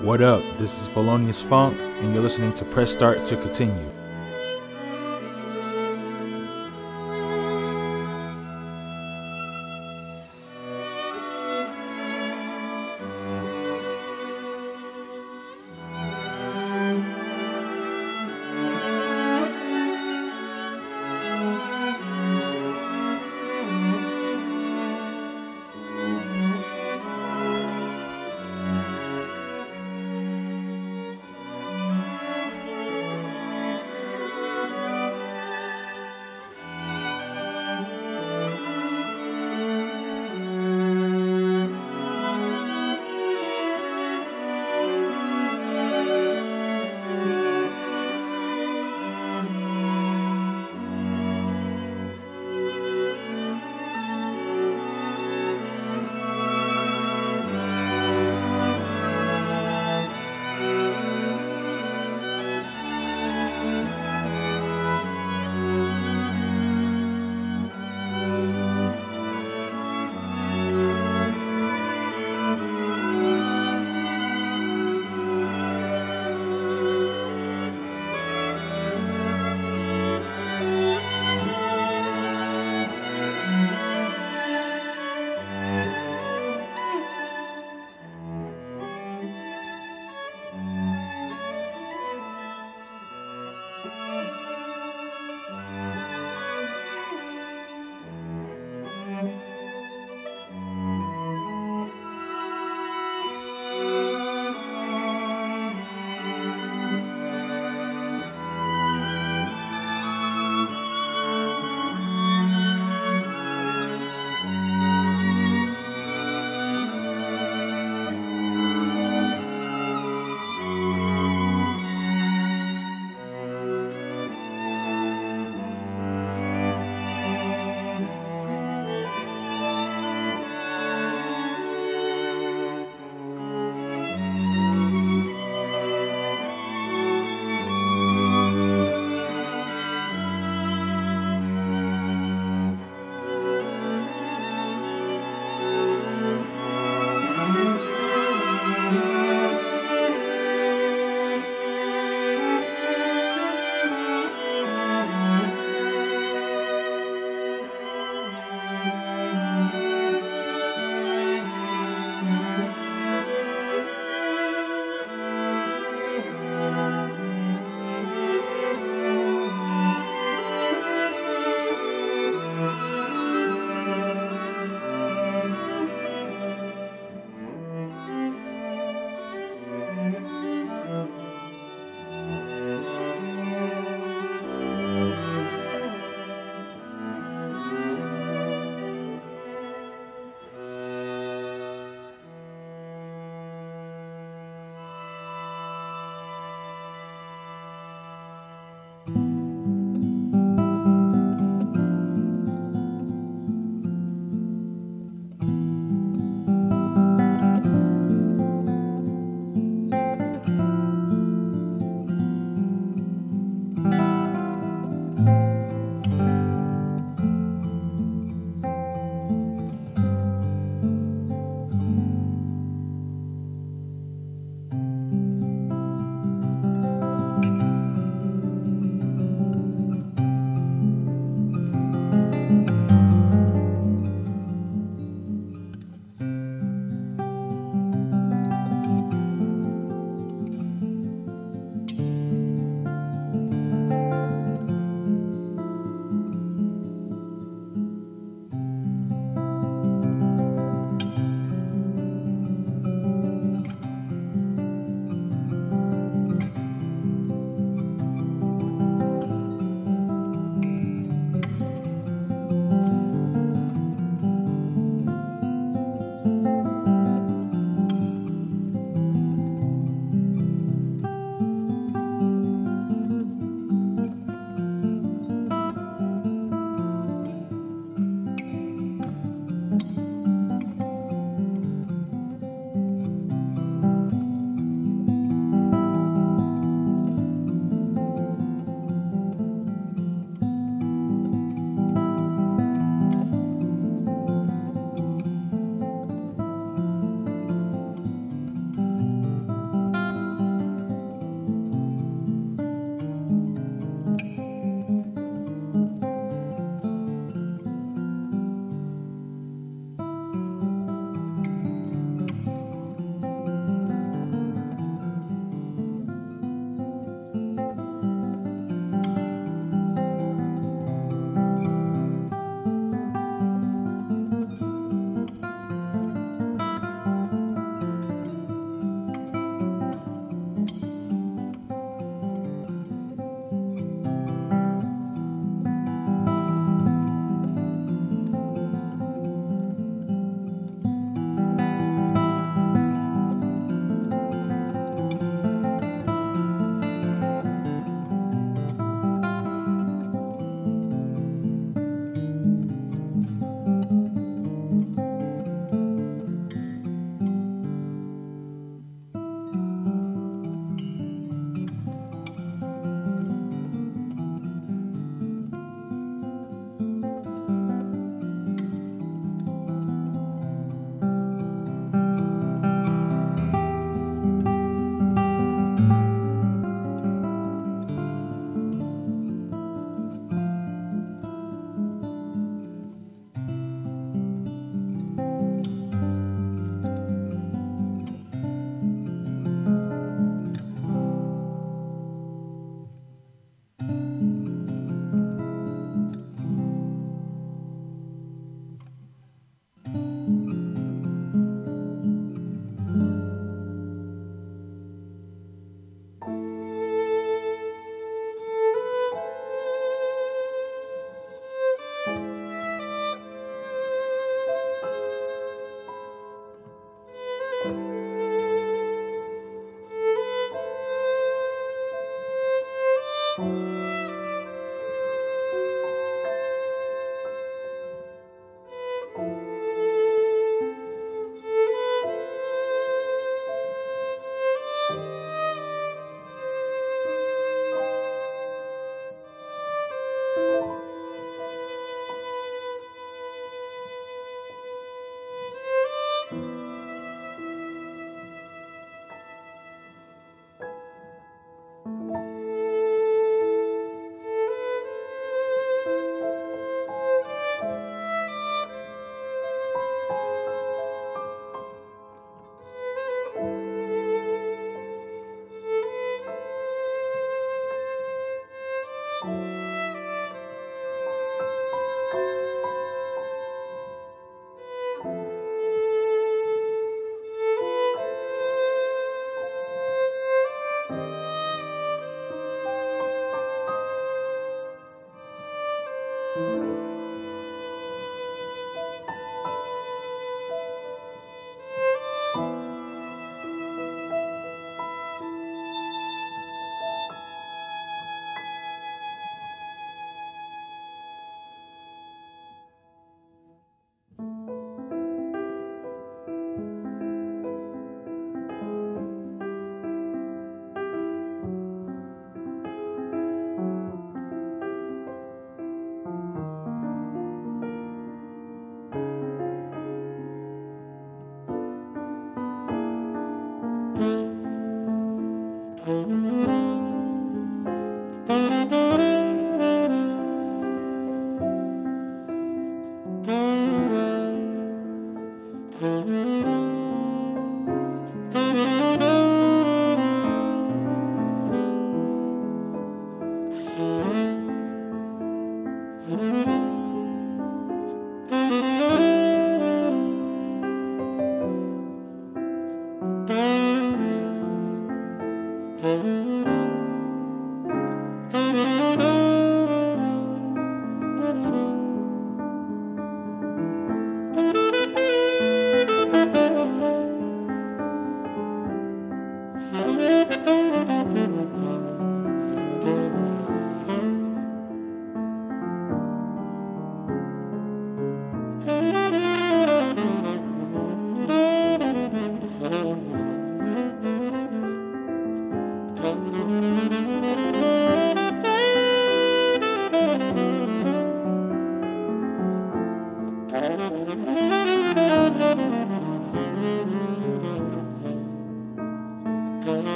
What up? This is Felonious Funk, and you're listening to Press Start to Continue.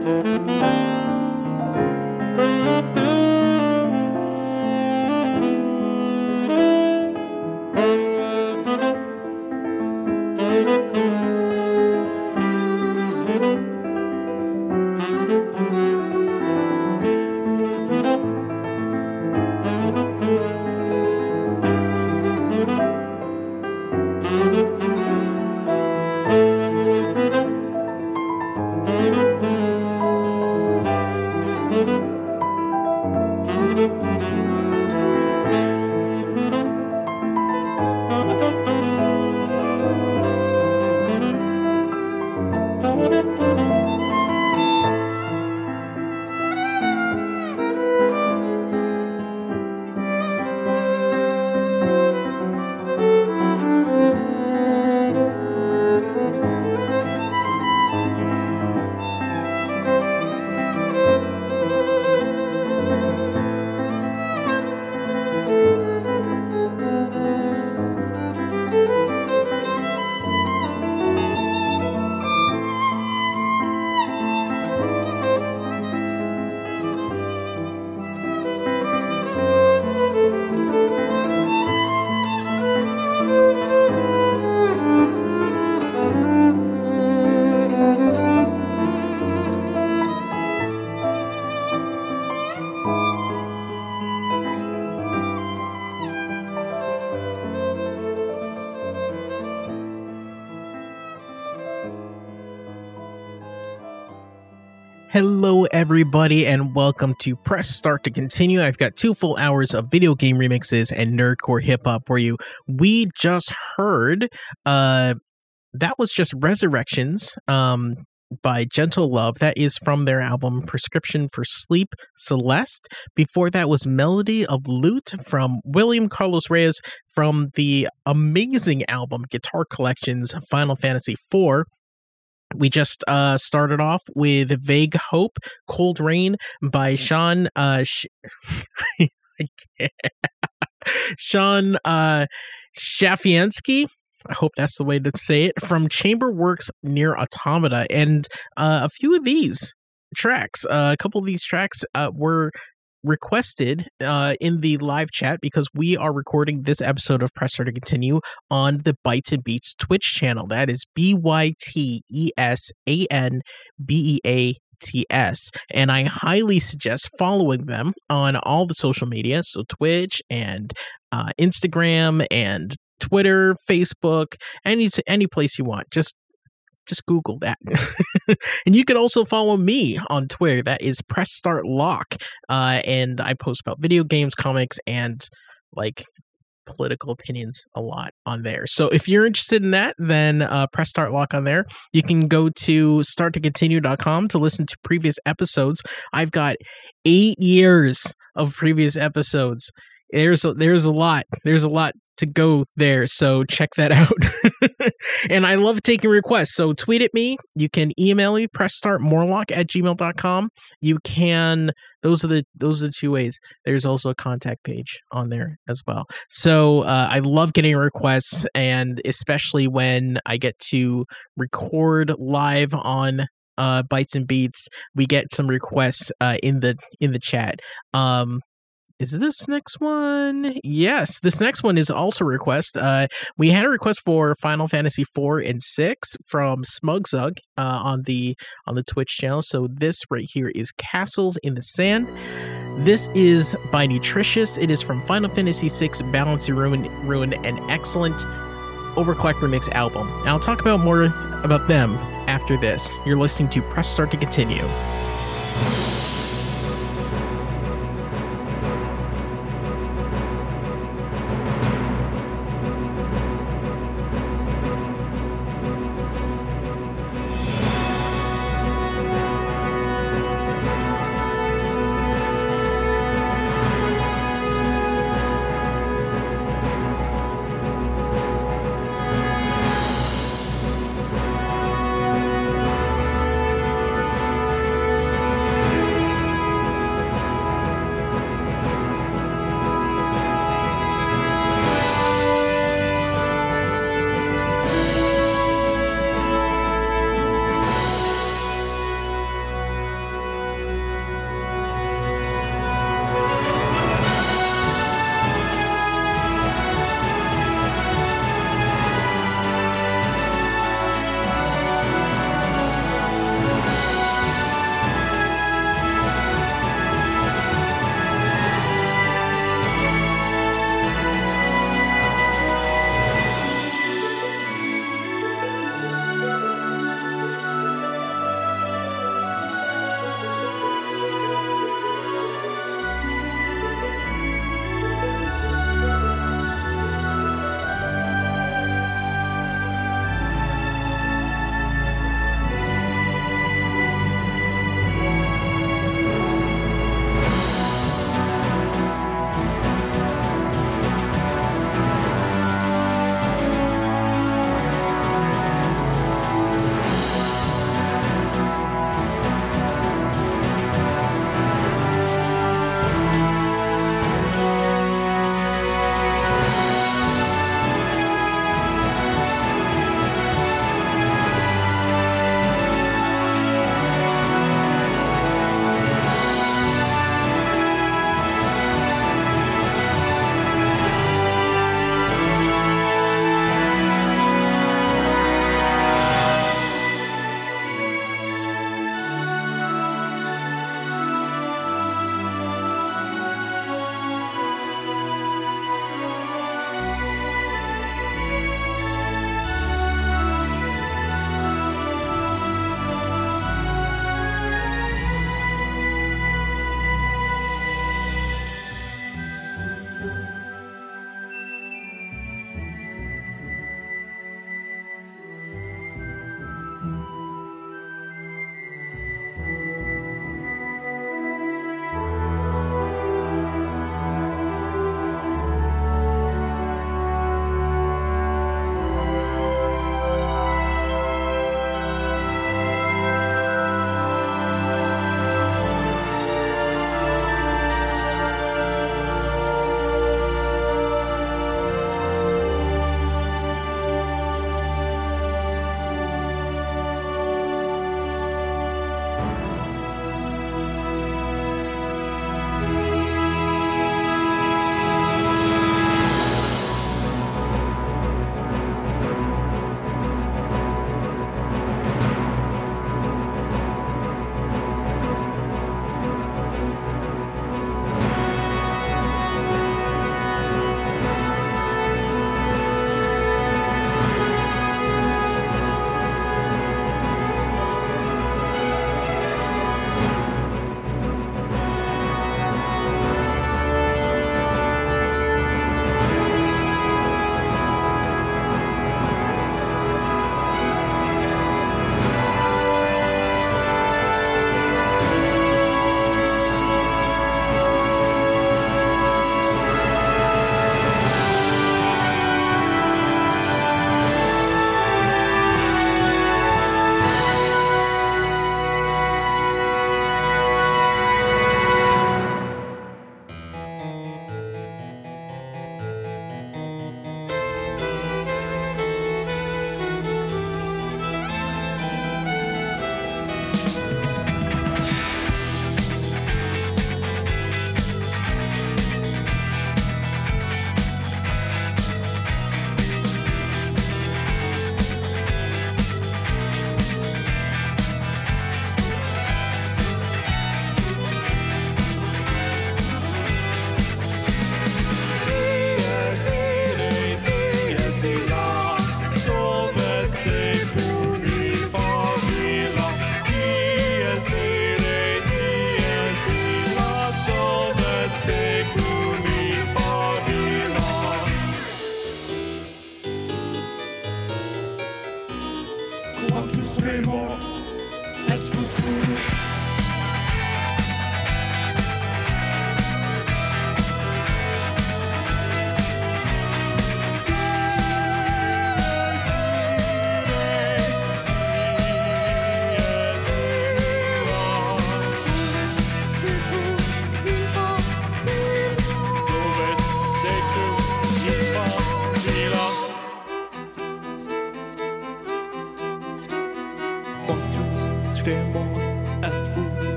Hello, everybody, and welcome to Press Start to Continue. I've got two full hours of video game remixes and nerdcore hip hop for you. We just heard, uh, that was just Resurrections, um, by Gentle Love. That is from their album Prescription for Sleep, Celeste. Before that was Melody of Lute from William Carlos Reyes from the amazing album Guitar Collections Final Fantasy IV we just uh, started off with Vague Hope, Cold Rain by Sean uh, Sh- Sean uh, Schafianski. I hope that's the way to say it. From Chamber Works NieR Automata. And uh, a few of these tracks, uh, a couple of these tracks uh, were requested uh, in the live chat because we are recording this episode of Press Start to Continue on the Bytes and Beats Twitch channel. That is B Y T E S A N B E A T S. And I highly suggest following them on all the social media, so Twitch and uh, Instagram and Twitter, Facebook, any any place you want. Just just Google that. and you can also follow me on Twitter. That is Press Start Lock. Uh, and I post about video games, comics, and like political opinions a lot on there. So if you're interested in that, then uh, press start lock on there. You can go to starttocontinue.com to listen to previous episodes. I've got eight years of previous episodes. There's a, there's a lot. There's a lot to go there. So check that out. and I love taking requests. So tweet at me. You can email me, pressstartmorlock at gmail.com. You can those are the those are the two ways. There's also a contact page on there as well. So uh, I love getting requests, and especially when I get to record live on uh, Bytes and Beats, we get some requests uh, in the in the chat. Um, is this next one? Yes, this next one is also a request. Uh, we had a request for Final Fantasy four and six from Smugzug uh, on the on the Twitch channel. So this right here is Castles in the Sand. This is by Nutritious. It is from Final Fantasy VI Balance Ruin, Ruin, an excellent OverClocked ReMix album. And I'll talk about more about them after this. You're listening to Press Start to Continue.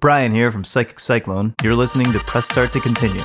Brian here from Psychic Cyclone. You're listening to Press Start to Continue.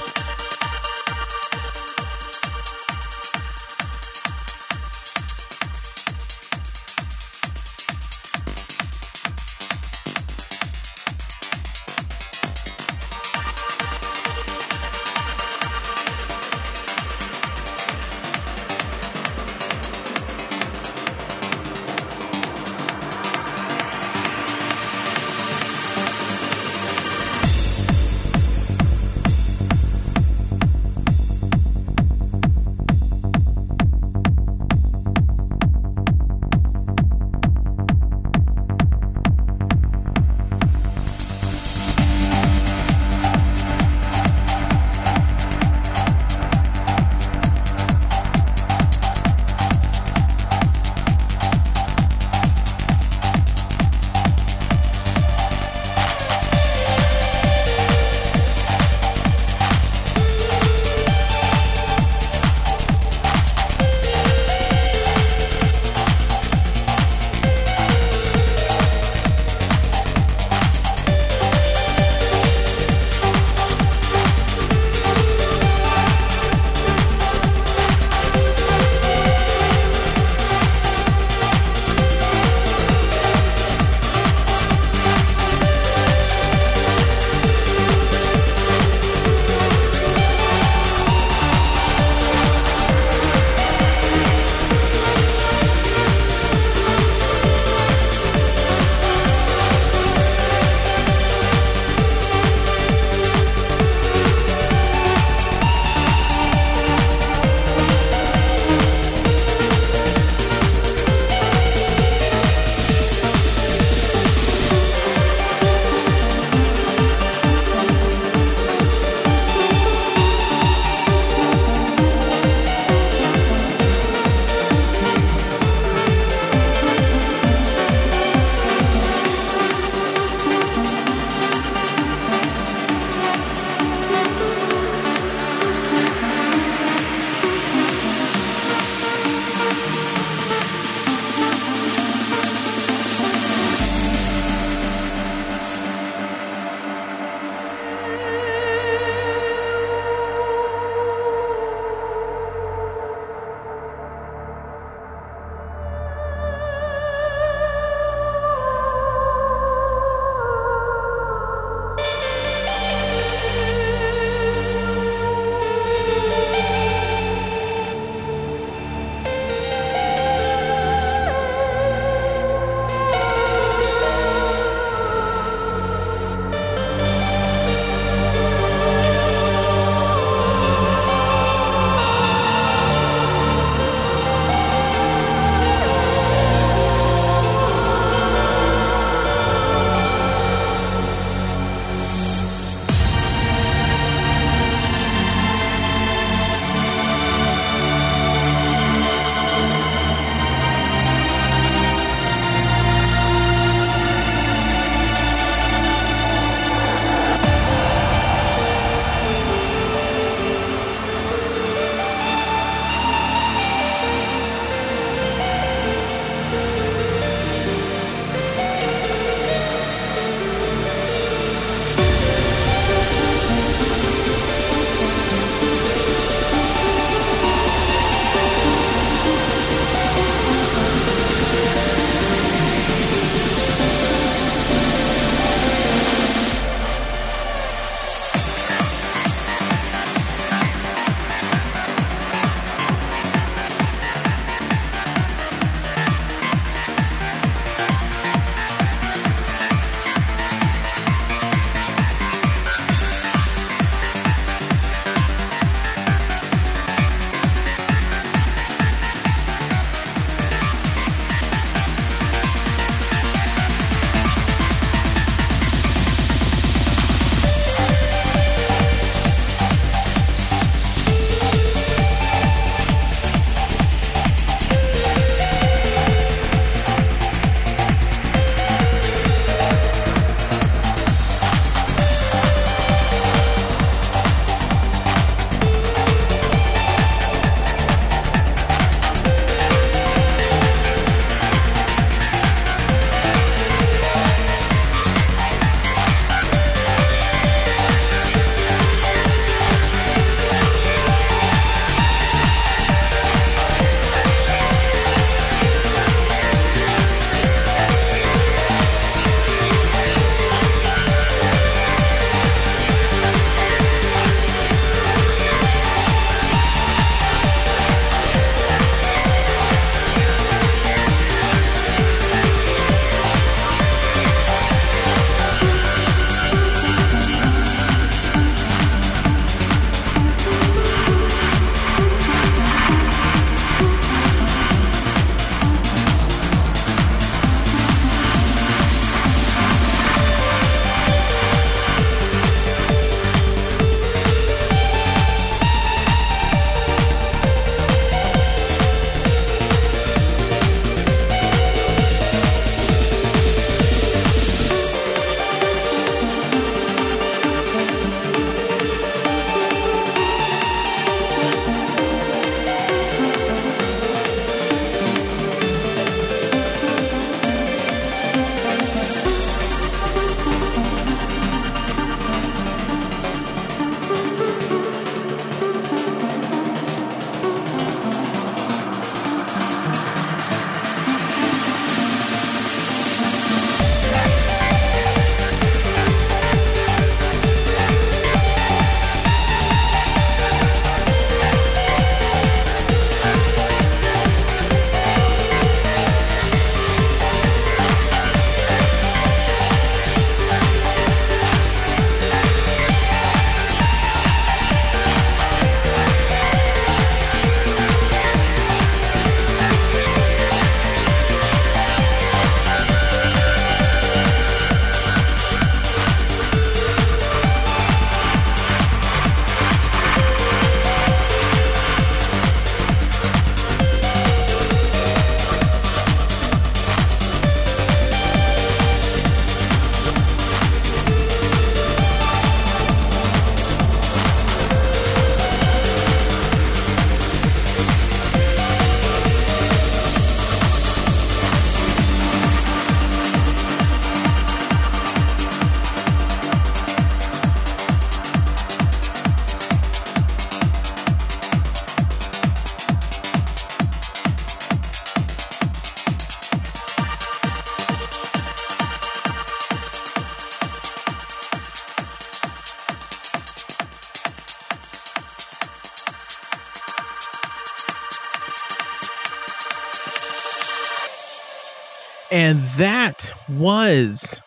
Was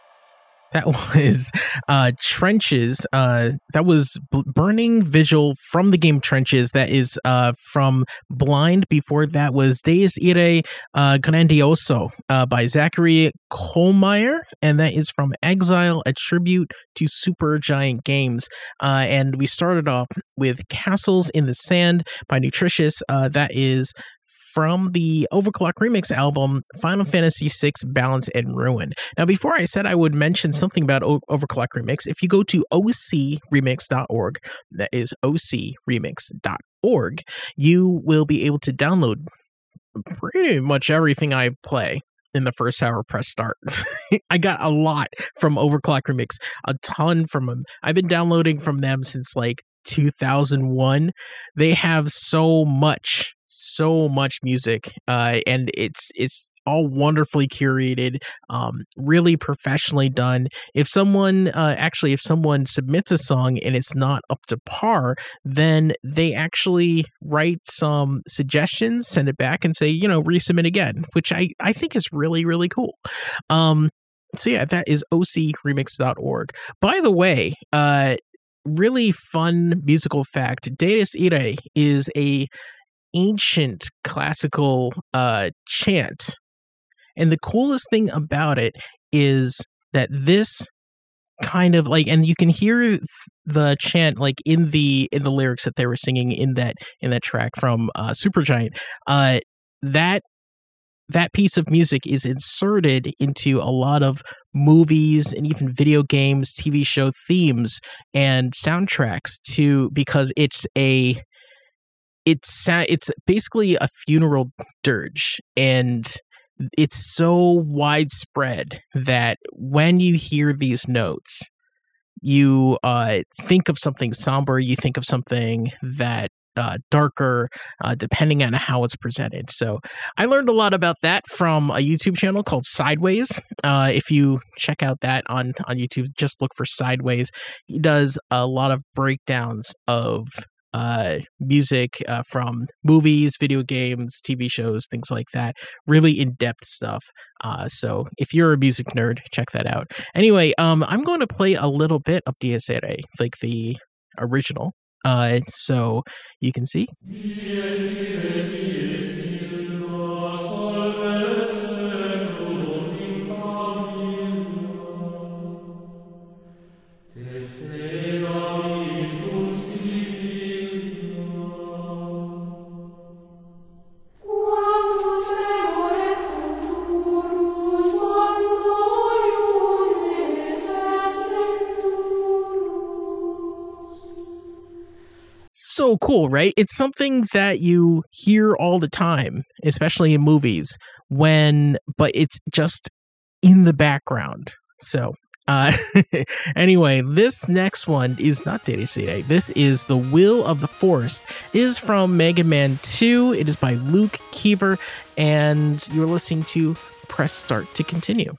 that was uh trenches uh that was B- burning visual from the game trenches that is uh from blind. Before that was deus irae uh grandioso uh by zachary kohlmeyer and that is from exile a tribute to Supergiant games. Uh and we started off with castles in the sand by nutritious. That is from the OverClocked ReMix album, Final Fantasy VI Balance and Ruin. Now, before I said I would mention something about o- OverClocked ReMix, if you go to ocremix.org, that is ocremix.org, you will be able to download pretty much everything I play in the first hour press start. I got a lot from OverClocked ReMix, a ton from them. I've been downloading from them since like 2001. They have so much, so much music, uh, and it's it's all wonderfully curated, um, really professionally done. If someone uh, actually, if someone submits a song and it's not up to par, then they actually write some suggestions, send it back, and say, you know, resubmit again, which I I think is really really cool. Um, so yeah, that is ocremix.org. By the way, uh, really fun musical fact: Deus Irae is a ancient classical uh, chant. And the coolest thing about it is that this kind of like and you can hear the chant like in the in the lyrics that they were singing in that in that track from uh supergiant uh that that piece of music is inserted into a lot of movies and even video games tv show themes and soundtracks to because it's a it's it's basically a funeral dirge and it's so widespread that when you hear these notes, you uh, think of something somber, you think of something that uh, darker, uh, depending on how it's presented. So I learned a lot about that from a YouTube channel called Sideways. Uh, if you check out that on on YouTube, just look for Sideways. He does a lot of breakdowns of uh, music uh, from movies, video games, TV shows, things like that. Really in depth stuff. Uh, so if you're a music nerd, check that out. Anyway, um, I'm going to play a little bit of Dies like the original. Uh, so you can see. So cool, right? It's something that you hear all the time, especially in movies, when, but it's just in the background. So, uh, anyway, this next one is not Deus Irae. This is The Will of the Forest. It is from Mega Man 2. It is by Luke Keever, and you're listening to Press Start to continue.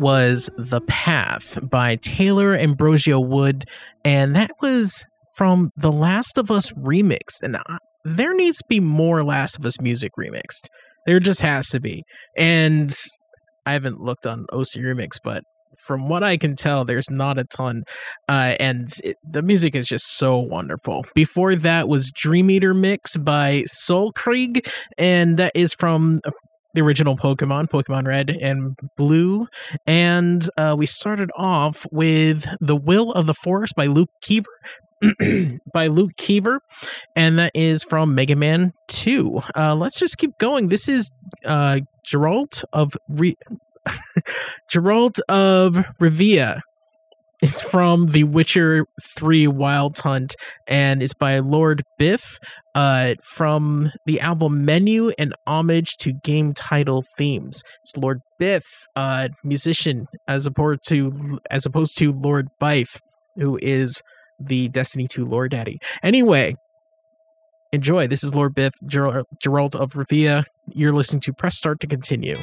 Was The Path by Taylor Ambrosio Wood, and that was from the Last of Us remix. And I, there needs to be more Last of Us music remixed. There just has to be. And I haven't looked on OC Remix, but from what I can tell, there's not a ton. Uh, and it, the music is just so wonderful. Before that was Dream Eater Mix by Soul Krieg, and that is from the original Pokemon, Pokemon Red and Blue. And uh, we started off with The Will of the Forest by Luke Keever. by Luke Keever, and that is from Mega Man 2. Uh, let's just keep going. This is uh, Geralt of Re- Geralt of Rivia. It's from The Witcher 3 Wild Hunt and it's by Lord Biff uh, from the album Menu and Homage to Game Title Themes. It's Lord Biff, uh, musician, as opposed to as opposed to Lord Bife, who is the Destiny 2 Lord Daddy. Anyway, enjoy. This is Lord Biff, Ger- Geralt of Rivia. You're listening to Press Start to continue.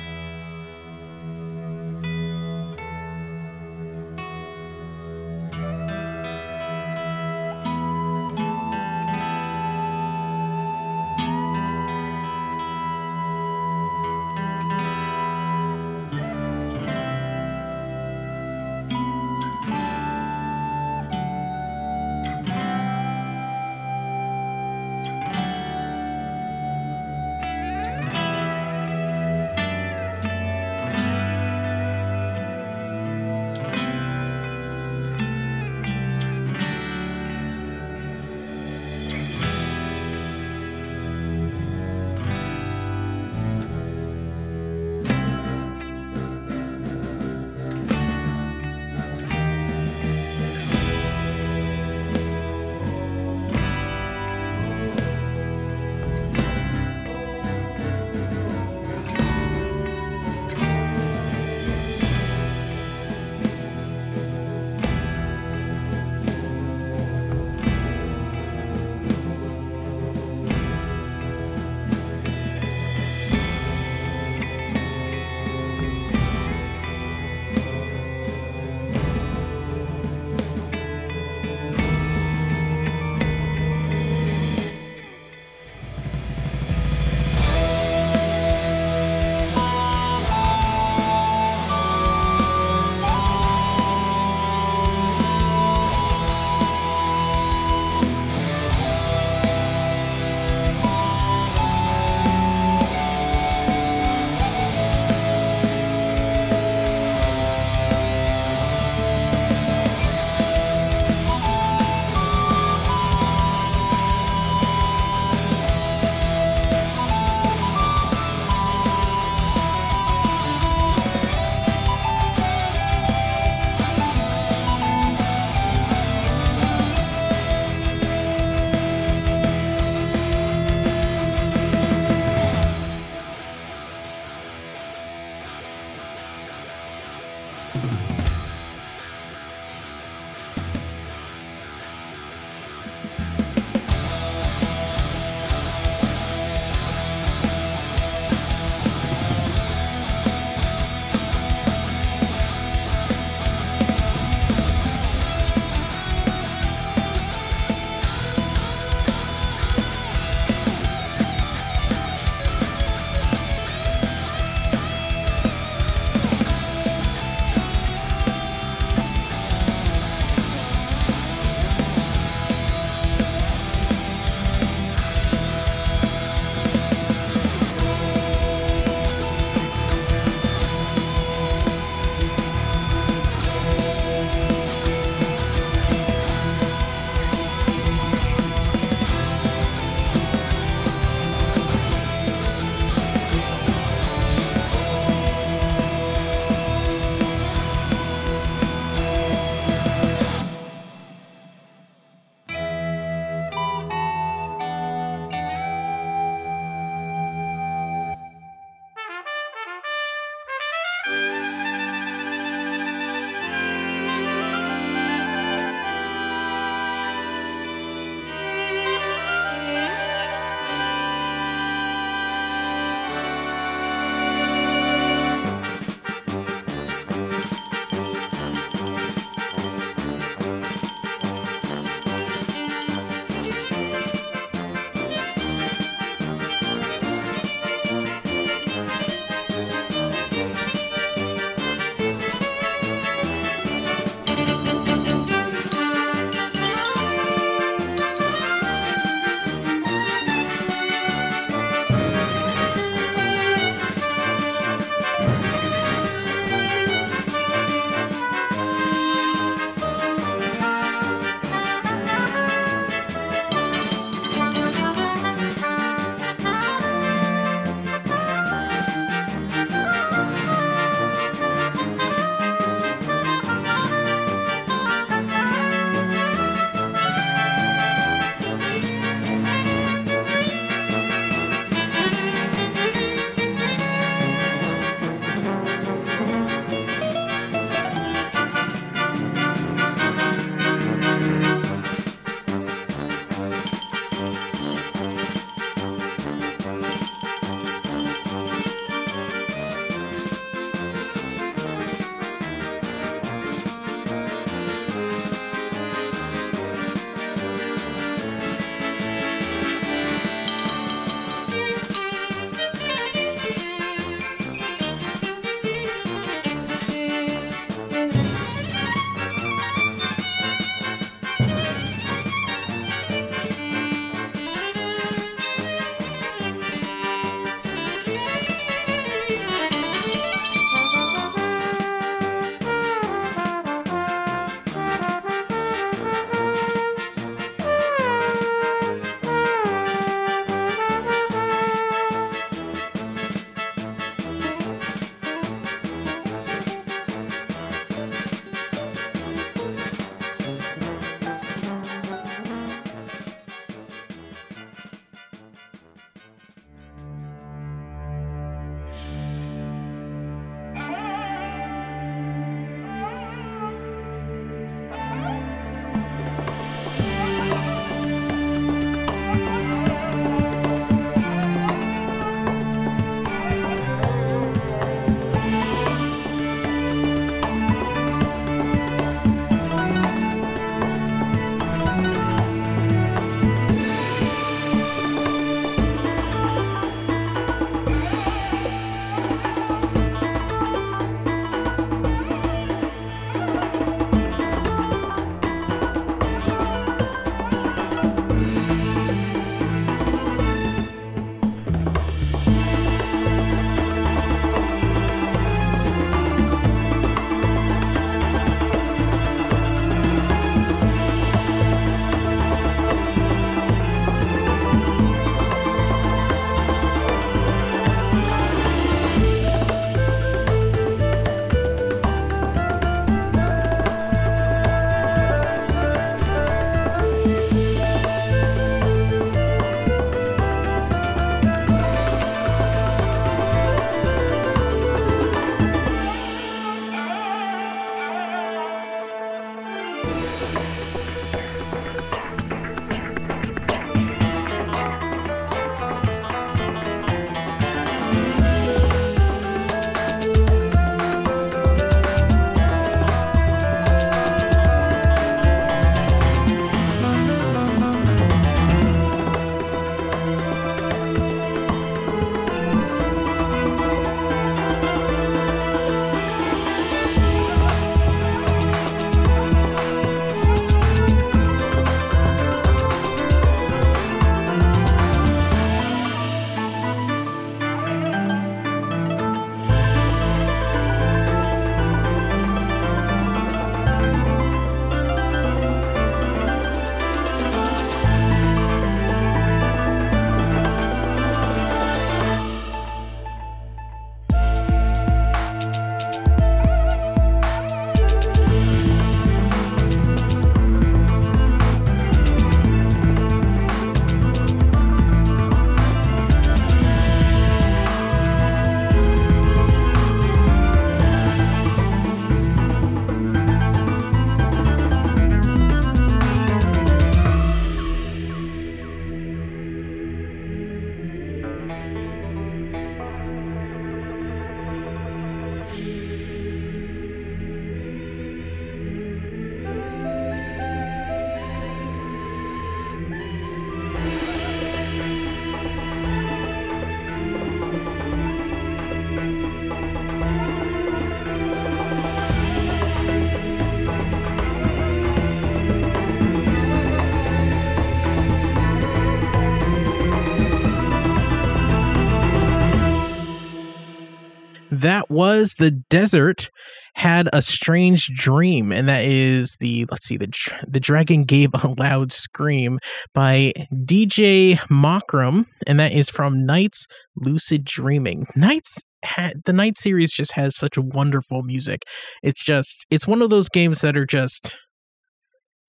Was The Desert Had a Strange Dream. And that is the, let's see, the, the Dragon Gave a Loud Scream by DJ Makram. And that is from Nights Lucid Dreaming. Nights had, the Night series just has such wonderful music. It's just, it's one of those games that are just,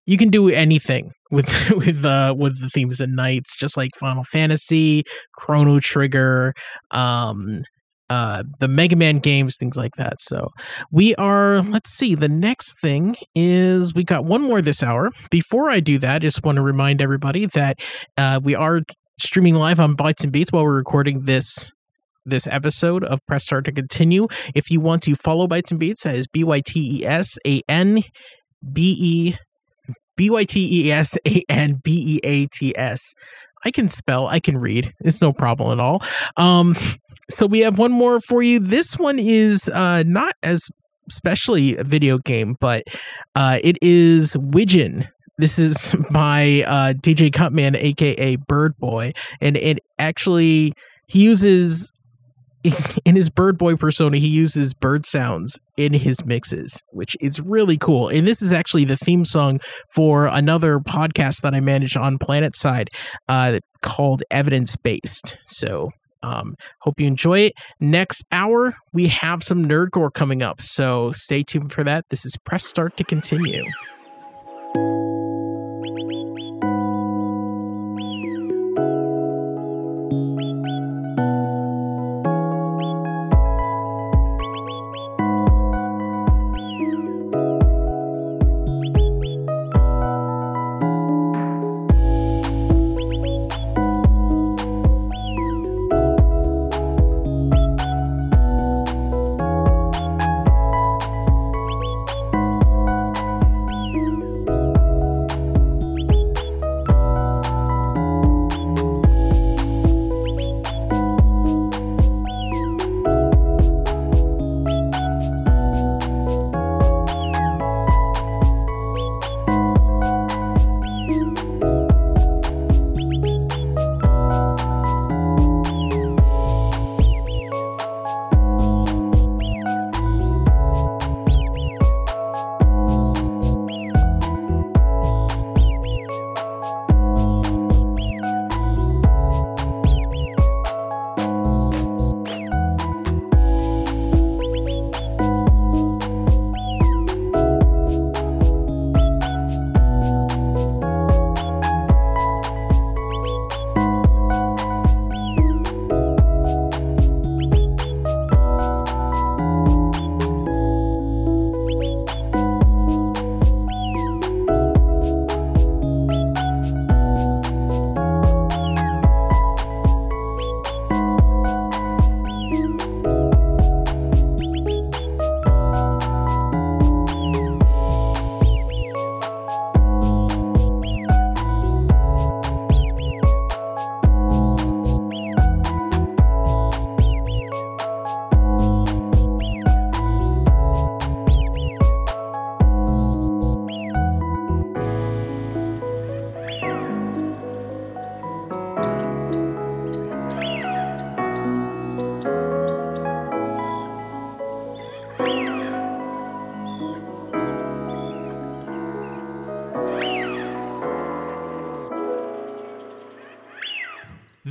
you can do anything with with uh with the themes of nights just like final fantasy chrono trigger um uh the mega man games things like that so we are let's see the next thing is we got one more this hour before i do that I just want to remind everybody that uh we are streaming live on bytes and beats while we're recording this this episode of Press Start to Continue. If you want to follow Bytes and Beats, that is B Y T E S A N B E B Y T E S A N B E A T S. I can spell, I can read. It's no problem at all. Um, so we have one more for you. This one is uh, not as especially a video game, but uh, it is Widgeon. This is by uh, DJ Cutman, aka Bird Boy, and it actually he uses in his bird boy persona he uses bird sounds in his mixes which is really cool. And this is actually the theme song for another podcast that i manage on Planetside uh, called evidence based. So um, hope you enjoy it. Next hour we have some nerdcore coming up so stay tuned for that. This is press start to continue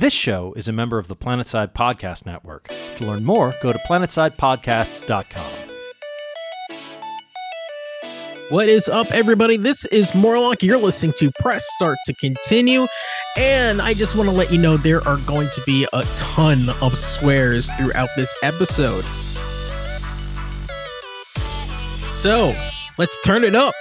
This show is a member of the Planetside Podcast Network. To learn more, go to planetsidepodcasts.com. What is up, everybody? This is Morlock. You're listening to Press Start to Continue. And I just want to let you know there are going to be a ton of swears throughout this episode. So, let's turn it up.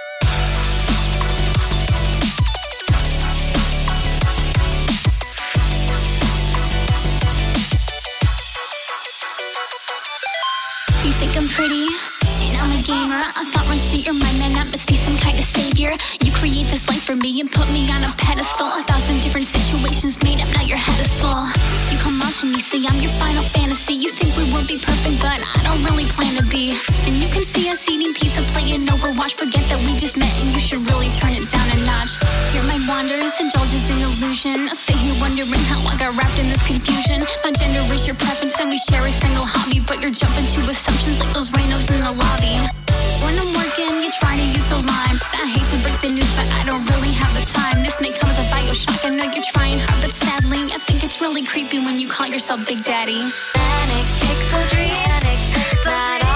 You're my man, I must be some kind of savior. You create this life for me and put me on a pedestal. A thousand different situations made up, now your head is full. You come on to me, say I'm your final fantasy. You think we will be perfect, but I don't really plan to be. And you can see us eating pizza, playing Overwatch. Forget that we just met and you should really turn it down a notch. Your mind wanders, indulges in illusion. I sit here wondering how I got wrapped in this confusion. My gender is your preference, and we share a single hobby. But you're jumping to assumptions like those rhinos in the lobby. When I'm working, you're trying to use a line. I hate to break the news, but I don't really have the time. This may come as a bioshock. I know you're trying hard, but sadly, I think it's really creepy when you call yourself Big Daddy. Manic pixel always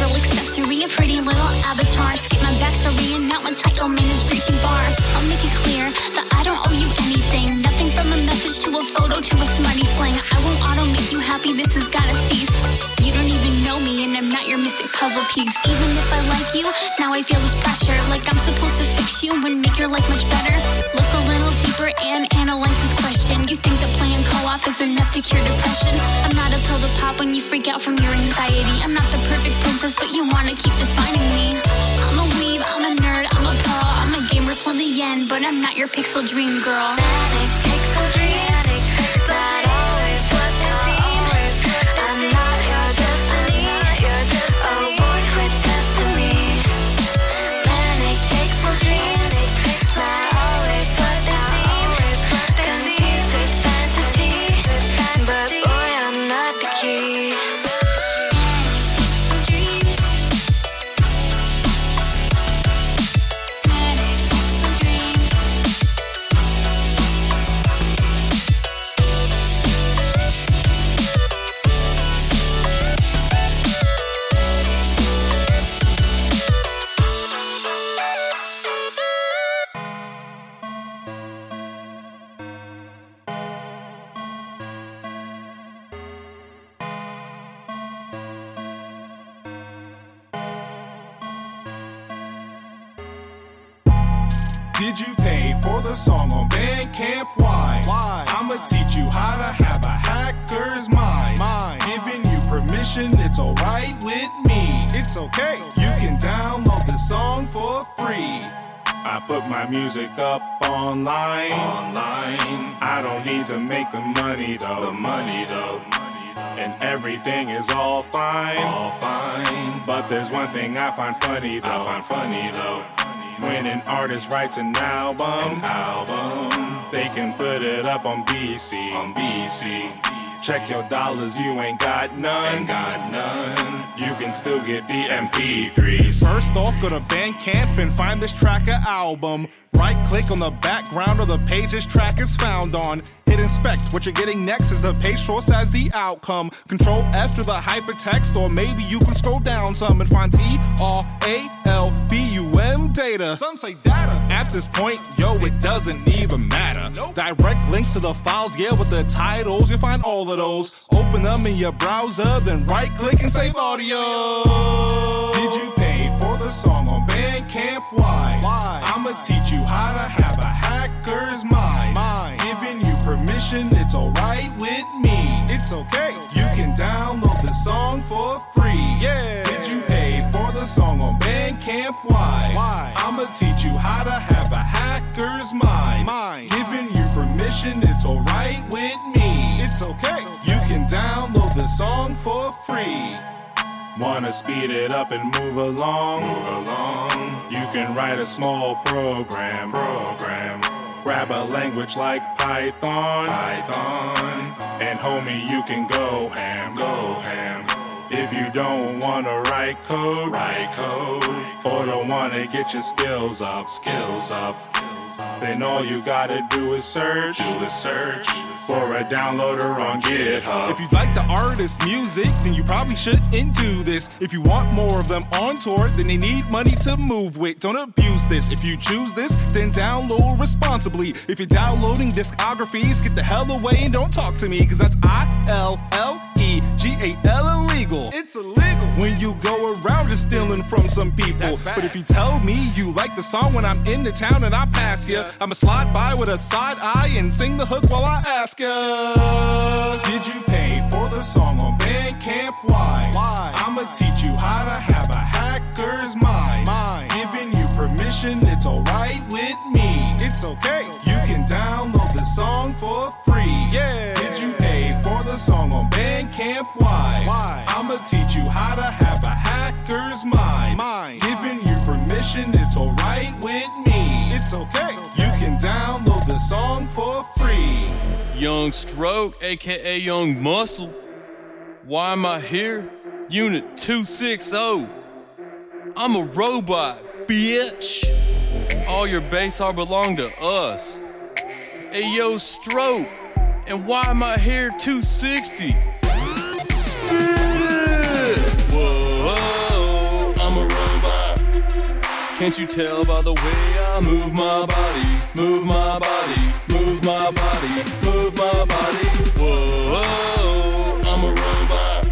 girl accessory, a pretty little avatar. Skip my backstory, and now my title man is reaching bar. I'll make it clear that I don't owe you anything. Nothing from a message to a photo to a smutty fling. I won't auto make you happy, this has gotta cease. You don't even know me, and I'm not your mystic puzzle piece. Even if I like you, now I feel this pressure. Like I'm supposed to fix you and make your life much better. Look a little deeper and analyze this question. You think that playing co-op is enough to cure depression? I'm not a pill to pop when you freak out from your anxiety. I'm not the perfect princess, but you wanna keep defining me. I'm a weeb, I'm a nerd, I'm a pearl, I'm a gamer till the end, but I'm not your pixel dream girl. Pixel dreamic, my music up online. Online. I don't need to make the money though. The money though. And everything is all fine. All fine. But there's one thing I find funny though. I find funny though. When an artist writes an album, album, they can put it up on BC, on BC. Check your dollars, you ain't got none, ain't got none. You can still get the MP3s. First off, go to Bandcamp and find this tracker album. Right click on the background of the page this track is found on. Hit inspect. What you're getting next is the page source as the outcome. Control F to the hypertext, or maybe you can scroll down some and find T R A L B U data. Some say data. At this point, yo, it doesn't even matter. Direct links to the files, yeah, with the titles, you'll find all of those. Open them in your browser, then right click and save audio. Did you pay for the song on Bandcamp? Why? Why? I'ma teach you how to have a hacker's mind. mind. Giving you permission, it's alright with me. It's okay. You can download the song for free. Yeah. Did you the song on Bandcamp? Why? Why? I'ma teach you how to have a hacker's mind. mind. Giving you permission, it's alright with me. It's okay. You can download the song for free. Wanna speed it up and move along? Move along. You can write a small program. Program. Grab a language like Python. Python. And homie, you can go ham. Go ham. If you don't wanna write code, write code. Or don't wanna get your skills up, skills up. Then all you gotta do is search, do is search for a downloader on GitHub. If you like the artist's music, then you probably shouldn't do this. If you want more of them on tour, then they need money to move with. Don't abuse this. If you choose this, then download responsibly. If you're downloading discographies, get the hell away and don't talk to me, cause that's I L L E G A L illegal. It's illegal when you go around stealing from some people. But if you tell me you like the song when I'm in the town and I pass ya, I'ma slide by with a side eye and sing the hook while I ask Did you pay for the song on Bandcamp? Why? Why? I'ma teach you how to have a hacker's mind. mind. Giving you permission, it's alright with me. It's okay. You can download the song for free. Yeah. Did you pay for the song on Bandcamp? Why? Why? I'ma teach you how to have a hacker's mind. mind. Giving you permission, it's alright with me. It's okay. You can download the song for free. Young Stroke, aka Young Muscle. Why am I here? Unit 260. I'm a robot, bitch. All your base are belong to us. Hey yo, Stroke. And why am I here 260? Spit Can't you tell by the way I move my body? Move my body, move my body, move my body. Whoa, I'm a robot.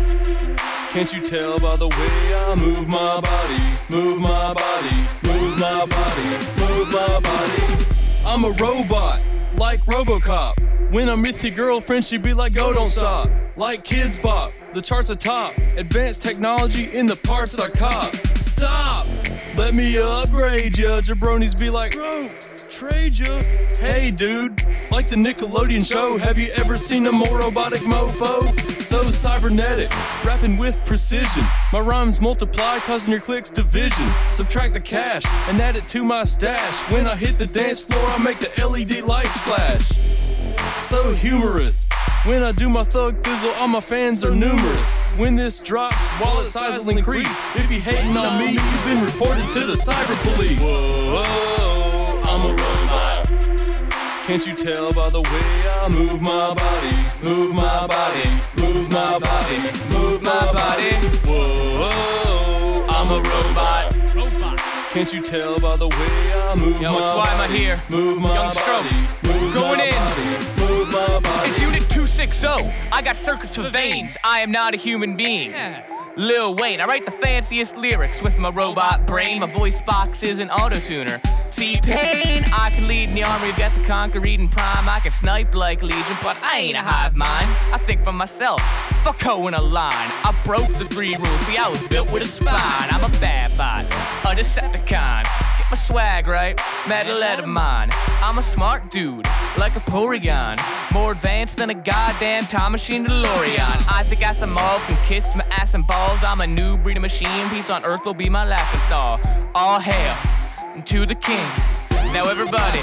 Can't you tell by the way I move my body? Move my body, move my body, move my body. I'm a robot, like Robocop. When I'm with your girlfriend, she be like, go, don't stop. Like Kidz Bop, the charts are top. Advanced technology in the parts I cop. Stop! Let me upgrade ya. Jabronis be like, bro, trade ya. Hey, dude, like the Nickelodeon show, have you ever seen a more robotic mofo? So cybernetic, rapping with precision. My rhymes multiply, causing your clicks division. Subtract the cash and add it to my stash. When I hit the dance floor, I make the LED lights flash so humorous. When I do my thug fizzle, all my fans are numerous. When this drops, wallet size will increase. If you hating on me, you've been reported to the cyber police. Whoa, I'm a robot. Can't you tell by the way I move my body? Move my body, move my body, move my body. Whoa, I'm a robot. Can't you tell by the way I move Yo, my it's why am I body? here? Move my Young Stroke. body. Move Going my in. body. Move my body. It's Unit 260. I got circuits for veins. I am not a human being. Lil Wayne, I write the fanciest lyrics with my robot brain. My voice box is an auto tuner. See pain, I can lead in the army Death the Conquer, Eden Prime. I can snipe like Legion, but I ain't a hive mind. I think for myself, fuck toeing a line. I broke the three rules, see, I was built with a spine. I'm a bad bot, a Decepticon. My swag right, metal out of mine. I'm a smart dude, like a Porygon. More advanced than a goddamn time machine DeLorean. Isaac Asimov can kiss my ass and balls. I'm a new breed of machine. Peace on earth will be my laughing star. All hail to the king. Now everybody,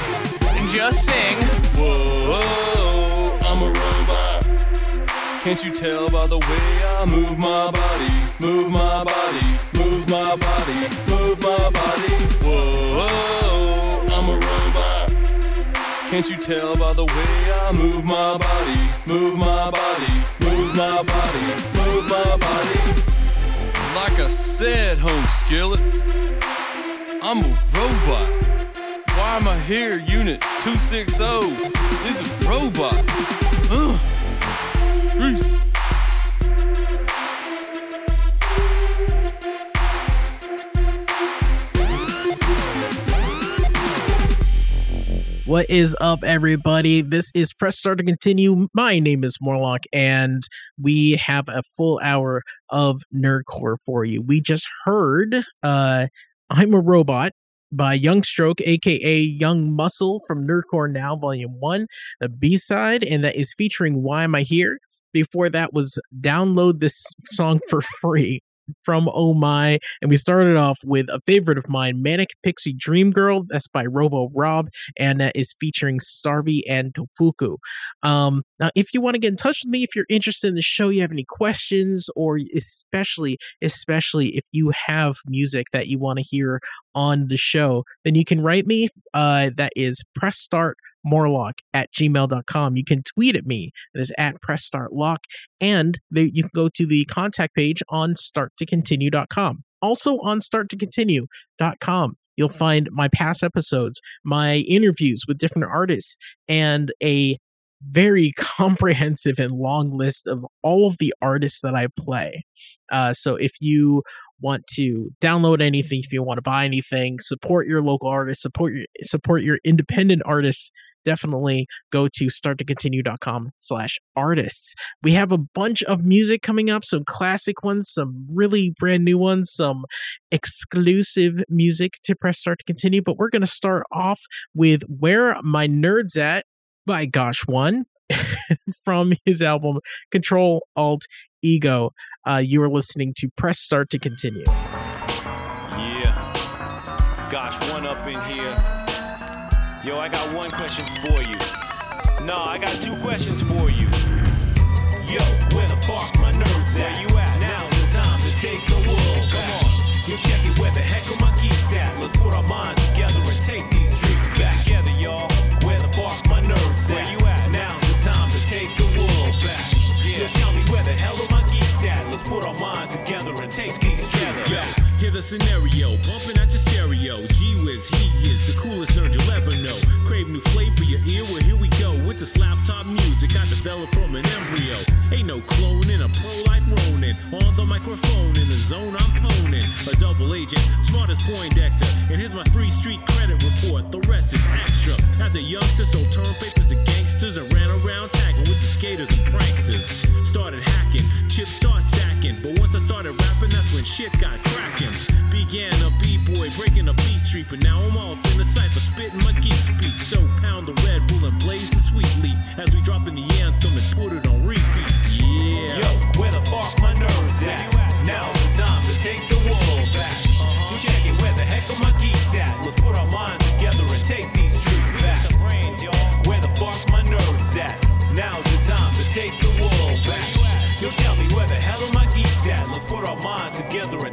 just sing. Whoa. Can't you tell by the way I move my body? Move my body, move my body, move my body. Whoa, I'm a robot. Can't you tell by the way I move my body? Move my body, move my body, move my body. Like I said, home skillets, I'm a robot. Why am I here? Unit 260 This is a robot. Ugh. What is up, everybody? This is Press Start to Continue. My name is Morlock, and we have a full hour of Nerdcore for you. We just heard uh, I'm a Robot by Young Stroke, aka Young Muscle from Nerdcore Now, Volume 1, the B side, and that is featuring Why Am I Here? Before that was Download This Song for Free from Oh My. And we started off with a favorite of mine, Manic Pixie Dream Girl. That's by Robo Rob, and that is featuring Starby and Tofuku. Um, now, if you want to get in touch with me, if you're interested in the show, you have any questions, or especially, especially if you have music that you want to hear on the show, then you can write me. Uh, that is press start morlock at gmail.com. You can tweet at me. That is at press start lock. And they, you can go to the contact page on start to starttocontinue.com. Also on start to starttocontinue.com. You'll find my past episodes, my interviews with different artists, and a very comprehensive and long list of all of the artists that I play. Uh, so if you want to download anything, if you want to buy anything, support your local artists, support your support your independent artists, definitely go to starttocontinue.com slash artists. We have a bunch of music coming up, some classic ones, some really brand new ones, some exclusive music to press start to continue. But we're gonna start off with Where My Nerds At by Gosh One from his album Control Alt Ego. Uh, you are listening to Press Start to Continue. Yeah. Gosh, one up in here. Yo, I got one question for you. No, I got two questions for you. Yo, where the fuck my nerves at? Where you at? Now's the time to take the world. Come on. You check it where the heck are my geeks at? Let's put our minds together and take these streets back. Together, y'all. Where the fuck my nerves at? Where you at? Now's the time to take the world back. Yeah. Yo, tell me where the hell are my geeks at? Let's put our minds together and take these streets back. Hear the scenario, bumping at your stereo. Gee whiz, he is the coolest nerd you'll ever know. Crave new flavor your ear, well here we go. With this laptop music I developed from an embryo. Ain't no cloning, a pro like Ronin. On the microphone, in the zone I'm honing. A double agent, smart as Poindexter. And here's my free street credit report, the rest is extra. As a youngster, sold term papers to gangsters. I ran around tagging with the skaters and pranksters. Started hacking, chips start stacking. But once I started rapping, that's when shit got cracking. Began a b-boy breaking a beat street, but now I'm off in the cypher spitting my geek speak. So pound the Red Bull and blaze the sweet leaf as we drop in the anthem and put it on repeat. Yeah. Yo, where the fuck my nerves at? Now's the time to take the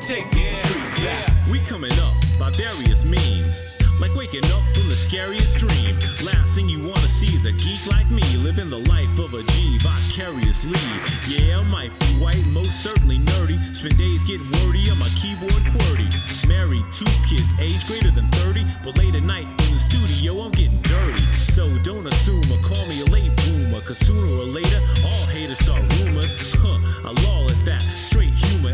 take these streets back. We coming up by various means. Like waking up from the scariest dream. Last thing you wanna see is a geek like me living the life of a G vicariously. Yeah, I might be white, most certainly nerdy. Spend days getting wordy on my keyboard QWERTY. Married, two kids, age greater than 30. But late at night in the studio, I'm getting dirty. So don't assume or call me a late bloomer. Cause sooner or later, all haters start rumors. Huh, I loll at that.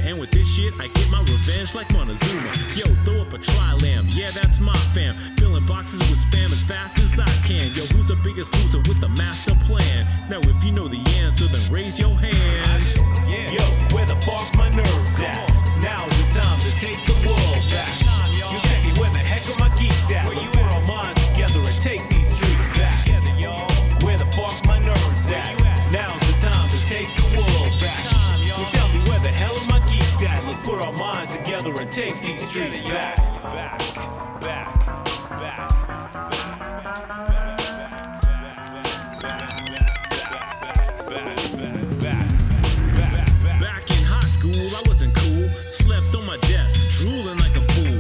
And with this shit, I get my revenge like Montezuma. Yo, throw up a tri-lamb. Yeah, that's my fam. Filling boxes with spam as fast as I can. Yo, who's the biggest loser with the master plan? Now, if you know the answer, then raise your hands. Yo, where the fuck my nerds take these streets back. Back, back, back. Back in high school, I wasn't cool. Slept on my desk, drooling like a fool.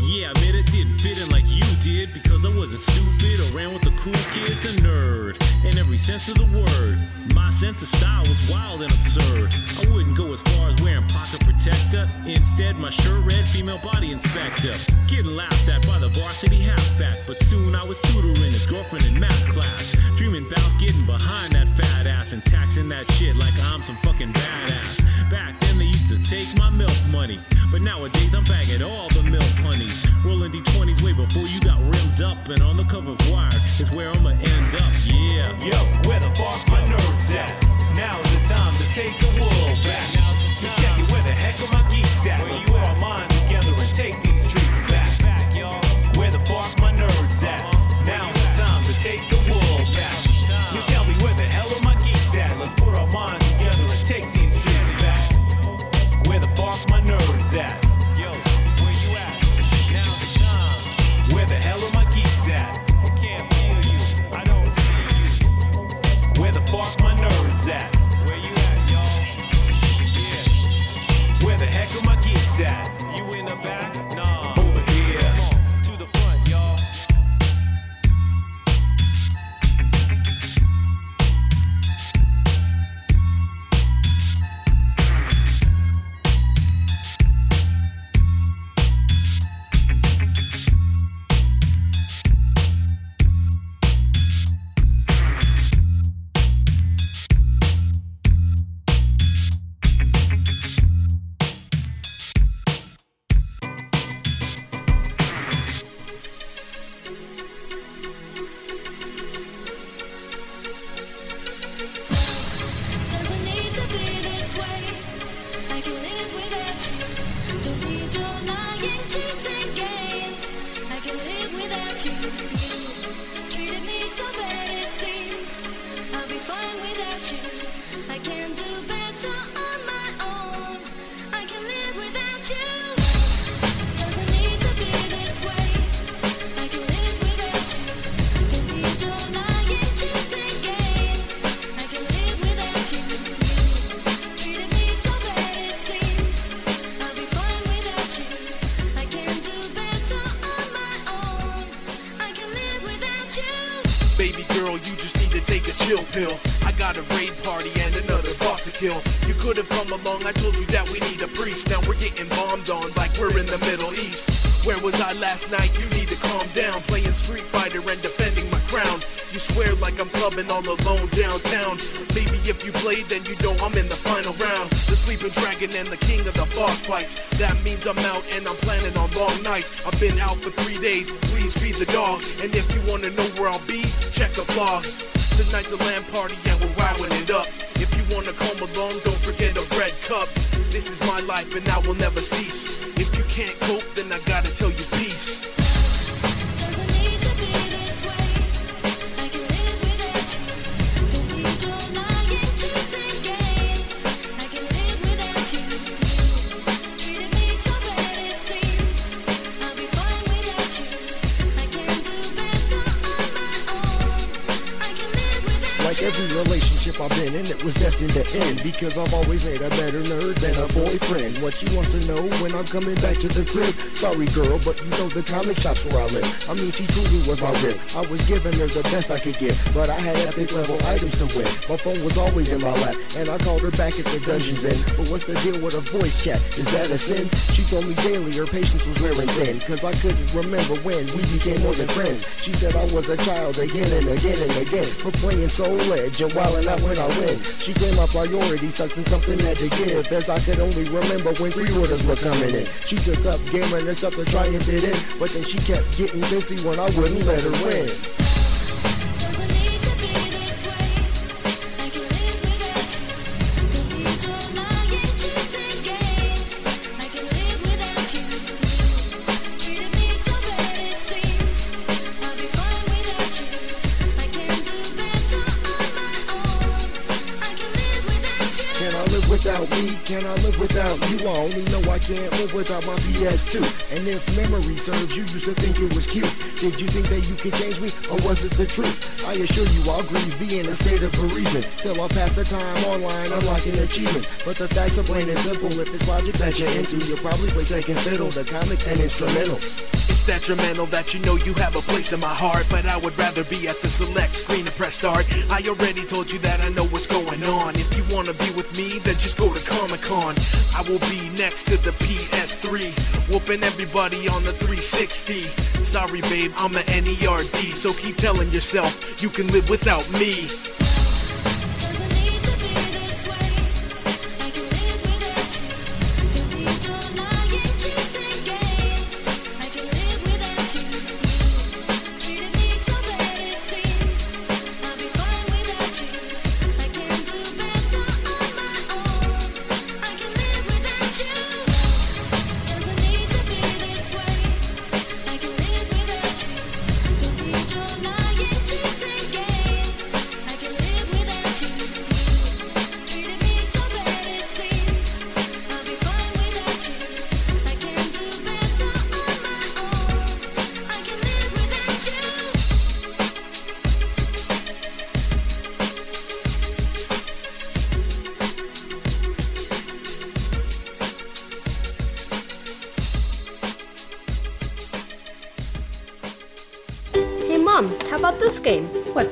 Yeah, I admit it didn't fit in like you did because I wasn't stupid or ran with the cool kids, every sense of the word, my sense of style was wild and absurd. I wouldn't go as far as wearing pocket protector. Instead, my shirt read female body inspector. Getting laughed at by the varsity halfback, but soon I was tutoring his girlfriend in math class. Dreaming about getting behind that fat ass and taxing that shit like I'm some fucking badass. Back then they used to take my milk money, but nowadays I'm bagging all the milk honeys. Rolling D20s way before you got rimmed up, and on the cover of Wired is where I'ma end up. Yeah. Yo, where the fuck my nerds at? Now's the time to take the world back. You check it, where the heck are my geeks at? Let's put our minds together and take these Been in, it was destined to end because I've always made a better nerd than a boyfriend. What she wants to know when I'm coming back to the crib? Sorry, girl, but you know the comic shop's where I live. I mean, she truly was my rib. I was giving her the best I could give, but I had epic level items to win. My phone was always in my lap, and I called her back at the dungeon's end. But what's the deal with a voice chat? Is that a sin? She told me daily her patience was wearing thin, cause I couldn't remember when we became more than friends. She said I was a child again and again and again, for playing Soul Edge and wildin' out when I win. She claimed my priority, something something had to give, as I could only remember when pre-orders were coming in. She took up gaming herself to try and fit in, but then she kept getting busy when I wouldn't let her win. Can I live without you? I only know I can't live without my PS2. And if memory serves, you used to think it was cute. Did you think that you could change me, or was it the truth? I assure you, I'll grieve, be in a state of bereavement. Still I'll pass the time online, unlocking achievements. But the facts are plain and simple. If it's logic that you're into, you'll probably play second fiddle, the comics and instrumental. It's detrimental that you know you have a place in my heart, but I would rather be at the select screen and press start. I already told you that I know what's going on. If you wanna be with me, then just go to Comic Con. I will be next to the PS3, whooping everybody on the 360. Sorry, babe, I'm a NERD, so keep telling yourself you can live without me.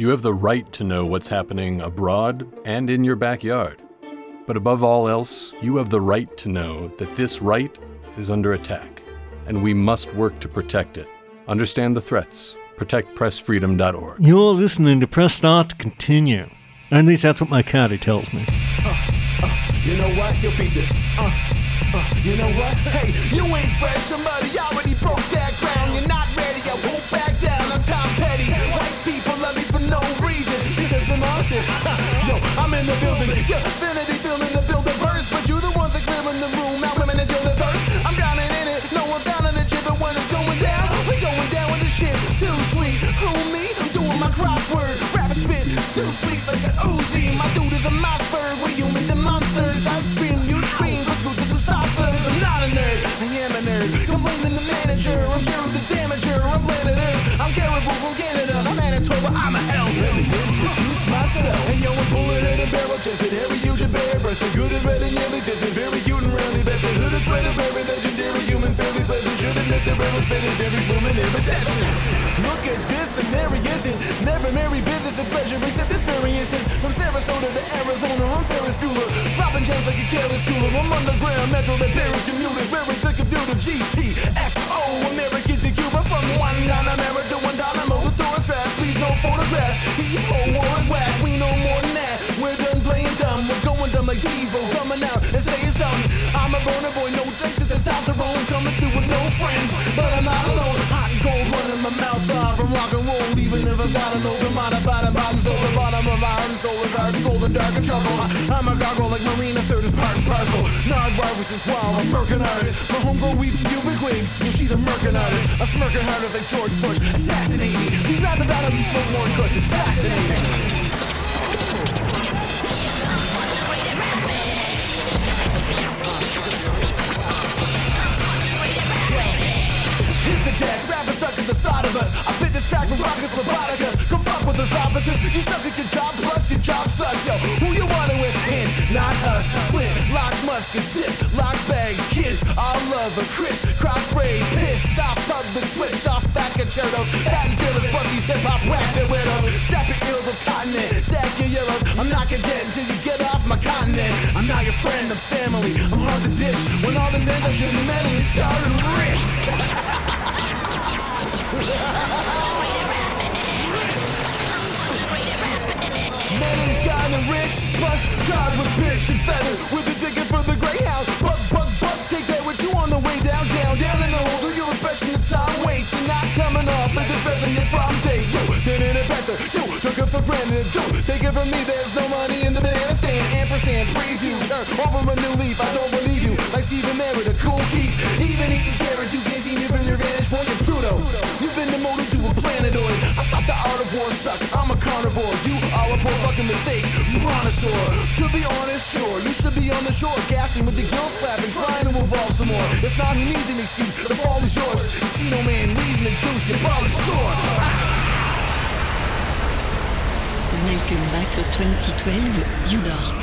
You have the right to know what's happening abroad and in your backyard. But above all else, you have the right to know that this right is under attack, and we must work to protect it. Understand the threats. ProtectPressFreedom.org. You're listening to Press Start to Continue. At least that's what my caddy tells me. You know what? You'll beat this. Uh, uh, you know what? Hey, you ain't fresh. Somebody already broke that I'm. Yo, I'm in the building. Yeah, Infinity feeling the building burst, but you the ones that clearing the room. Now women until the thirst. I'm drowning in it. No one's down in the chip, but when it's going down, we going down with the shit. Too sweet. Who me? I'm doing my crossword. Rap spit. Too sweet like an Uzi. My chested, hairy, huge and bare breasted, good and red and nearly distant, very cute and roundly bested, hood and sweater, very legendary, human, fairly pleasant, should admit the rarest bit is every woman ever destined. Look at this, and there he isn't, never marry business and pleasure, except this variance is from Sarasota to Arizona, I'm Ferris Bueller, dropping gems like a careless jeweler, I'm underground, metro that Paris commuters, very sick of doing GTFO, American to Cuba, from one down America, one dollar, no photographs, he ho, war is whack, we know more like Devo, coming out and saying something, I'm a boner boy, no thanks to testosterone, coming through with no friends, but I'm not alone, hot and cold, running my mouth off from rock and roll, even if I got an open modified and body soul, the bottom of my heart. And soul is hard and cold and dark and trouble, I'm a gargoyle like Marina Sirtis, part and parcel, Nog Barvis is wild, I'm murking artist, my homegirl weaves pubic wigs, yeah, she's a murking artist, I'm smirking hardest like George Bush, me, please rap about him, you smoke more it's fascinating. Of us. I bit this track from Ruckus Roboticus. Come fuck with us officers. You suck at your job, plus your job sucks. Yo, who you wanted with? Hinge, not us. Flint, lock musket, zip, lock bags, kids, all lovers. Chris, cross braid, pissed off, public switched off back at Cherdos. Fat and fearless, hip hop, rap and weirdos. Snapping ills of continent, sack your euros. I'm knocking dead until you get off my continent. I'm not your friend, I'm family. I'm hard to ditch. When all this ends, I should be mentally scarred and rich. Scarred and rich, God with bitch and feather with a ticket for the Greyhound. Take that with you on the way down, down, down in the hole. Do your of time not coming off the it for it from me, there's no money in the banana stand. Preview, turn over a new leaf. I don't believe you, like Stephen Merritt, a cool geek. Even eating carrots, you can't see me from your sucked. I'm a carnivore. You are a poor fucking mistake. Brontosaur. To be honest, sure, you should be on the shore, gasping with the gills flapping, trying to evolve some more. If not, who needs an excuse? The fall is yours. You see no man, reason the truth. Your ball is short. Welcome back to 2012, U-Dark.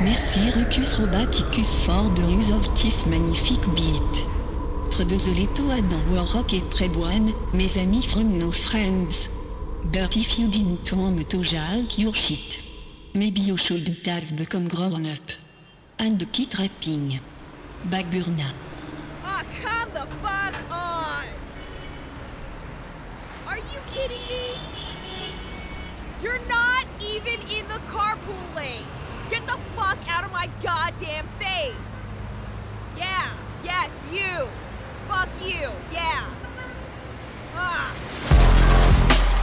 Merci Rucus Robaticus for the use of this magnifique beat. Très désolé to add dans War Rock est très bonne, mes amis from no friends. But if you didn't want to jalk your shit, maybe you shouldn't have become grown up. And keep rapping. Backburner. Ah, come the fuck on! Are you kidding me? You're not even in the carpool lane! Get the fuck out of my goddamn face! Yeah, yes, you! Fuck you, yeah! Ah.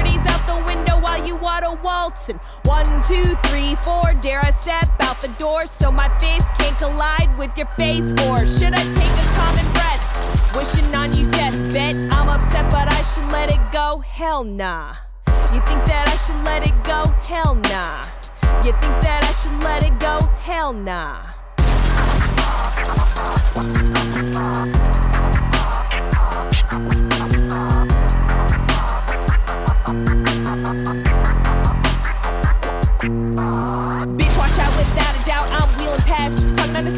30s out the window while you water waltzing. One, two, three, four, dare I step out the door so my face can't collide with your face? Or should I take a common breath? Wishing on you death, bet I'm upset, but I should let it go. Hell nah. You think that I should let it go? Hell nah. You think that I should let it go? Hell nah. Mm-hmm.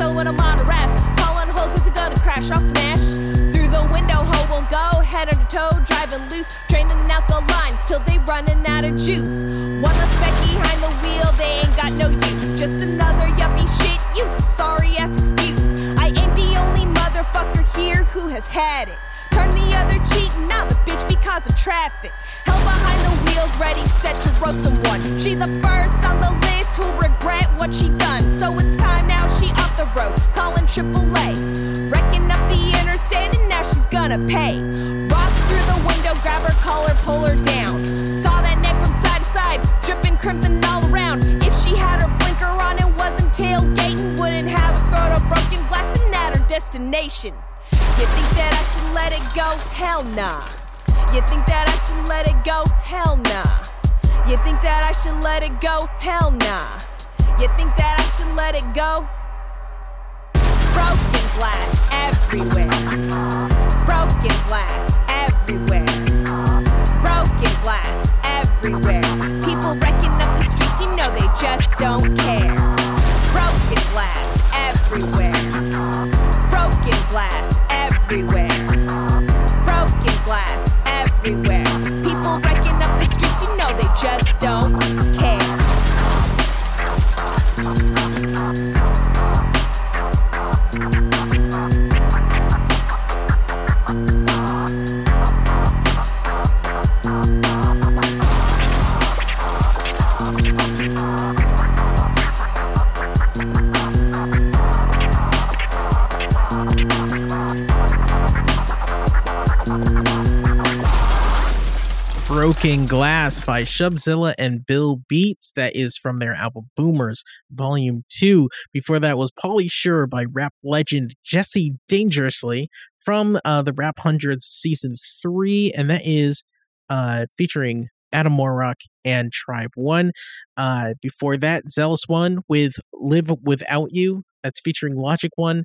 Under when I'm on a raft. Call on hold cause you're gonna crash. I'll smash through the window. Ho will go head under toe, driving loose. Draining out the lines till they running out of juice. One less speck behind the wheel, they ain't got no use. Just another yuppie shit. Use a sorry ass excuse. I ain't the only motherfucker here who has had it. Turn the other cheek, now the bitch because of traffic. Held behind the wheels, ready, set to roast someone. She the first on the list who'll regret what she done. So it's time now, she off the road, calling AAA. Wrecking up the interstate, and now she's gonna pay. Rock through the window, grab her collar, pull her down. Saw that neck from side to side, dripping crimson all around. If she had her blinker on and wasn't tailgating, wouldn't have a throat or broken glass and at her destination. You think that I should let it go? Hell nah. You think that I should let it go? Hell nah. You think that I should let it go? Hell nah. You think that I should let it go? Broken glass everywhere. Broken glass everywhere. Broken glass everywhere. People wrecking up the streets, you know they just don't care. Broken glass everywhere. Broken glass everywhere. Broken glass everywhere. People wrecking up the streets, you know they just don't Broken Glass by Shubzilla and Bill Beats. That is from their album Boomers, Volume 2. Before that was Polly Sure by rap legend Jesse Dangerously from uh, the Rap Hundreds Season 3. And that is uh, featuring Adam WarRock and Tribe One. Uh, before that, Zealous One with Live Without You. That's featuring Logic One.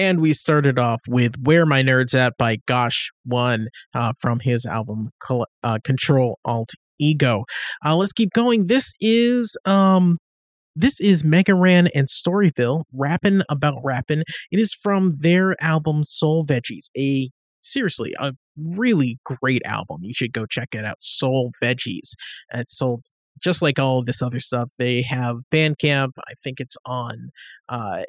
And we started off with Where My Nerds At by Gosh One uh, from his album Col- uh, Control Alt Ego. Uh, let's keep going. This is um this is Mega Ran and Storyville rapping about rapping. It is from their album Soul Veggies, a seriously a really great album. You should go check it out. Soul Veggies. It's sold just like all this other stuff. They have Bandcamp. I think it's on uh,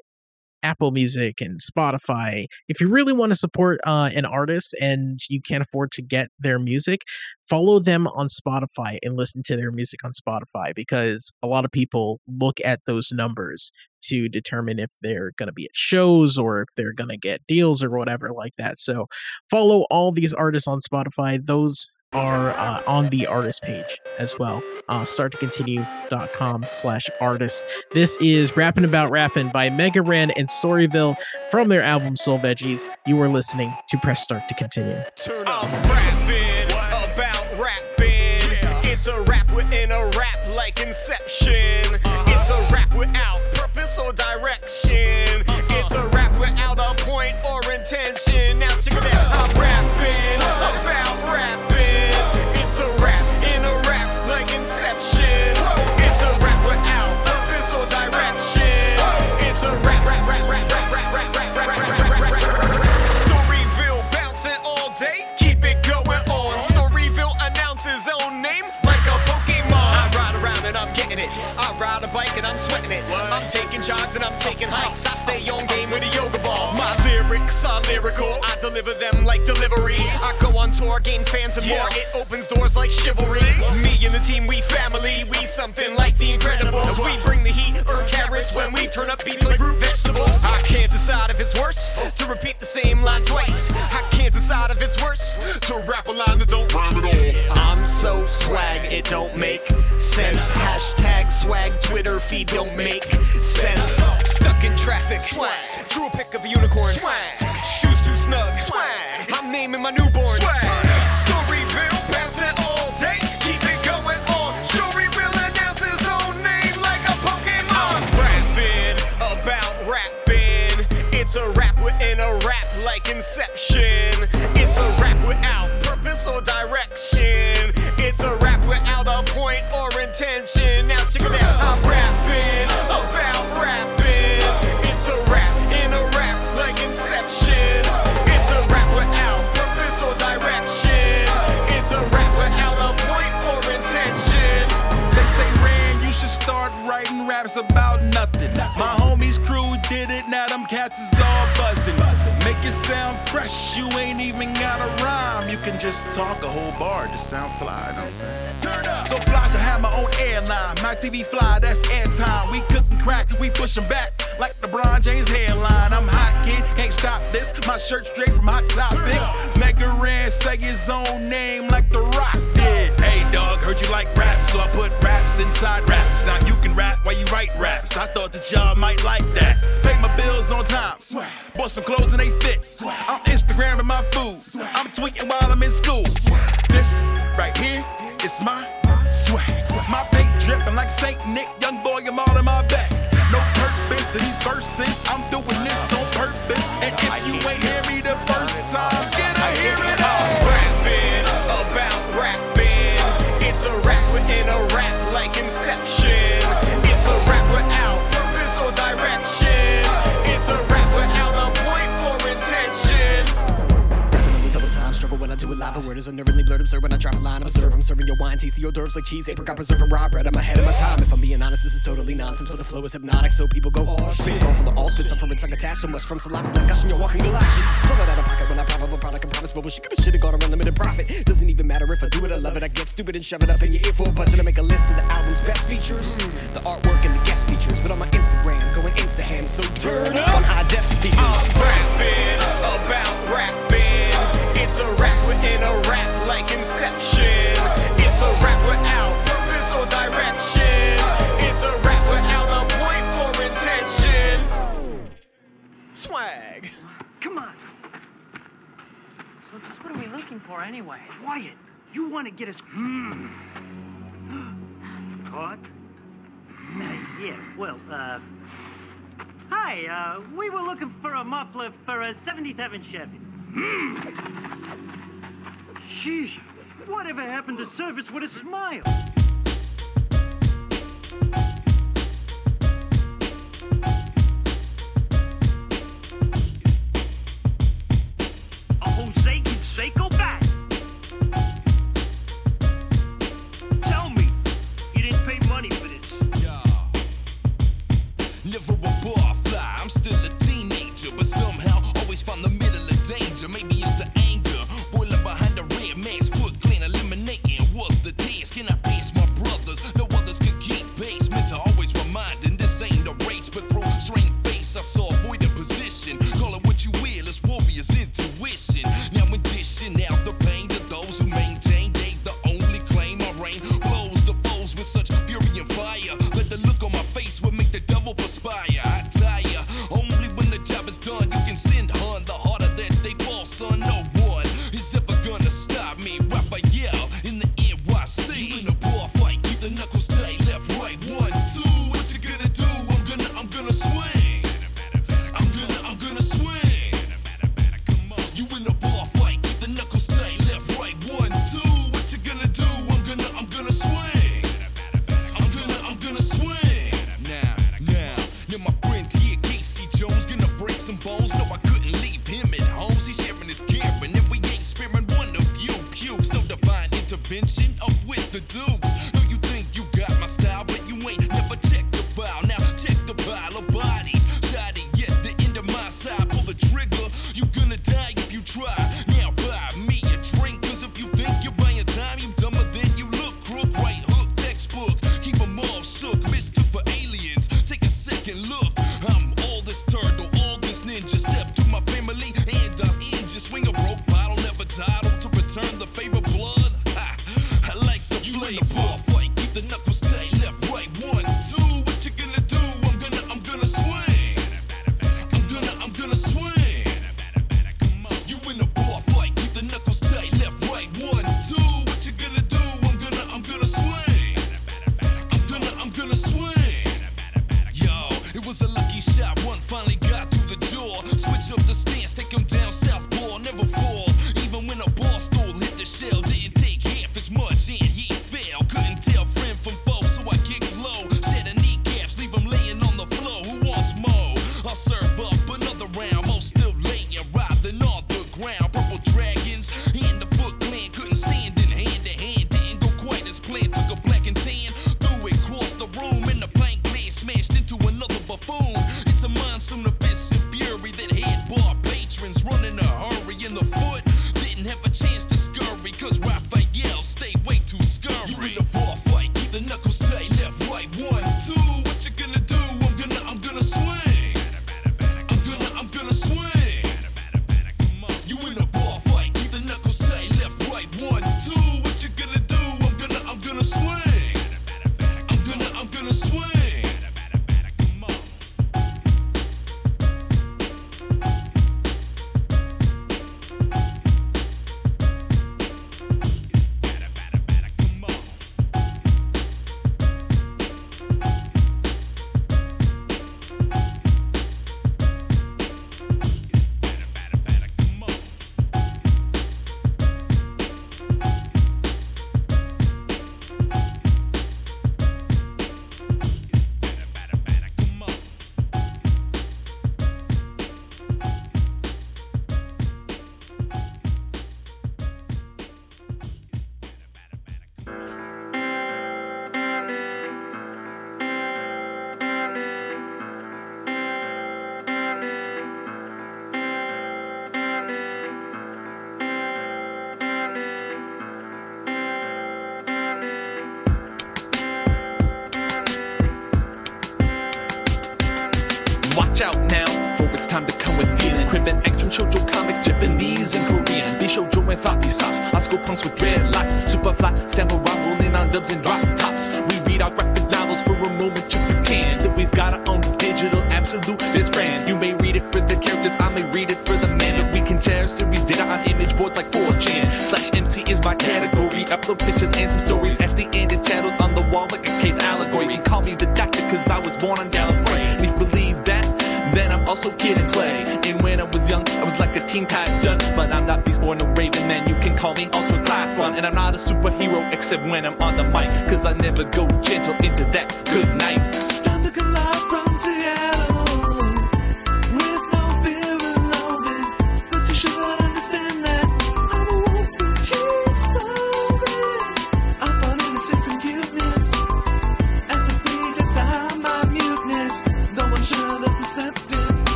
Apple Music and Spotify. If you really want to support uh, an artist and you can't afford to get their music, follow them on Spotify and listen to their music on Spotify because a lot of people look at those numbers to determine if they're going to be at shows or if they're going to get deals or whatever like that. So follow all these artists on Spotify. Those are uh, on the artist page as well. Uh, starttocontinue.com slash artist. This is Rapping About Rapping by Mega Ran and Storyville from their album Soul Veggies. You are listening to Press Start to Continue. I'm rapping about rapping. It's a rap within a rap like Inception. Jogs and I'm taking hikes. I stay on game with a yoga ball. Lyrics are lyrical. I deliver them like delivery. I go on tour, gain fans and more. It opens doors like chivalry. Me and the team, we family. We something like the Incredibles. We bring the heat, earn carrots when we turn up beats like root vegetables. I can't decide if it's worse to repeat the same line twice. I can't decide if it's worse to rap a line that don't rhyme at all. I'm so swag, it don't make sense. Hashtag swag, Twitter feed don't make sense. Stuck in traffic, swag. Drew a pic of a unicorn, swag. Shoes too snug, swag. I'm naming my newborn, swag. Storyville, bouncing all day. Keep it going on. Storyville announces his own name like a Pokemon. Rapping about rapping. It's a rap within a rap like Inception. About nothing. My homies crew did it, now them cats is all buzzing. Make it sound fresh, you ain't even gotta rhyme. You can just talk a whole bar, just sound fly, you know what I'm saying? Turn up! So fly airline. My TV fly, that's airtime. We cookin' crack, we pushin' back like LeBron James headline. I'm hot kid, can't stop this. My shirt straight from Hot Topic. Mega Ran say his own name like the Rocks did. Hey dog, heard you like rap, so I put raps inside raps. Now you can rap while you write raps. I thought that y'all might like that. Pay my bills on time. Bought some clothes and they fit. I'm Instagramming my food. I'm tweeting while I'm in school. This right here is my swag. My paint dripping like Saint Nick, young boy, I'm all in my back. No purpose to these verses. I'm doing this on purpose. Word is unnervingly blurred, absurd when I drop a line. I'm serve, I'm serving your wine, tasty hors d'oeuvres like cheese, apricot preserve and raw bread. I'm ahead of my time. If I'm being honest, this is totally nonsense, but the flow is hypnotic, so people go oh, all spit. Go for the all spit, it's like a task, so much from saliva, like gushing your walking galoshes. Pull it out of pocket when I pop up a product and promise, but she could have shit, got a unlimited profit. Doesn't even matter if I do it, I love it. I get stupid and shove it up in your ear for a budget. I make a list of the album's best features, the artwork and the guest features. But on my Instagram, going insta ham, so turn up on high def speakers. rapping about rapping. It's a rap within a rap like Inception. It's a rap without purpose or direction. It's a rap without a point or intention. Swag. Come on. So just what are we looking for anyway? Quiet. You want to get us. Hmm. Caught? Uh, yeah. Well, uh. Hi. Uh, we were looking for a muffler for a '77 Chevy. Sheesh. Whatever happened to service with a smile? The blood. Ha, I like the flavor.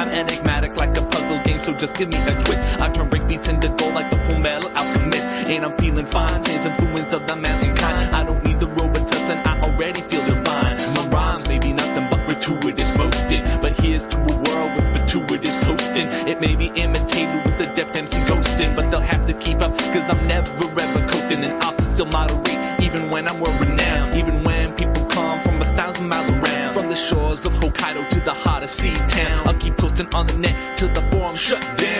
I'm enigmatic like a puzzle game, so just give me a twist. I turn break beats into gold like the full metal alchemist. And I'm feeling fine, sans influence of the mankind. I don't need the Robitussin, I already feel divine. My rhymes may be nothing but gratuitous boasting. But here's to a world with gratuitous toasting. It may be imitated with the depth MC ghosting. But they'll have on the net till the forum shut down.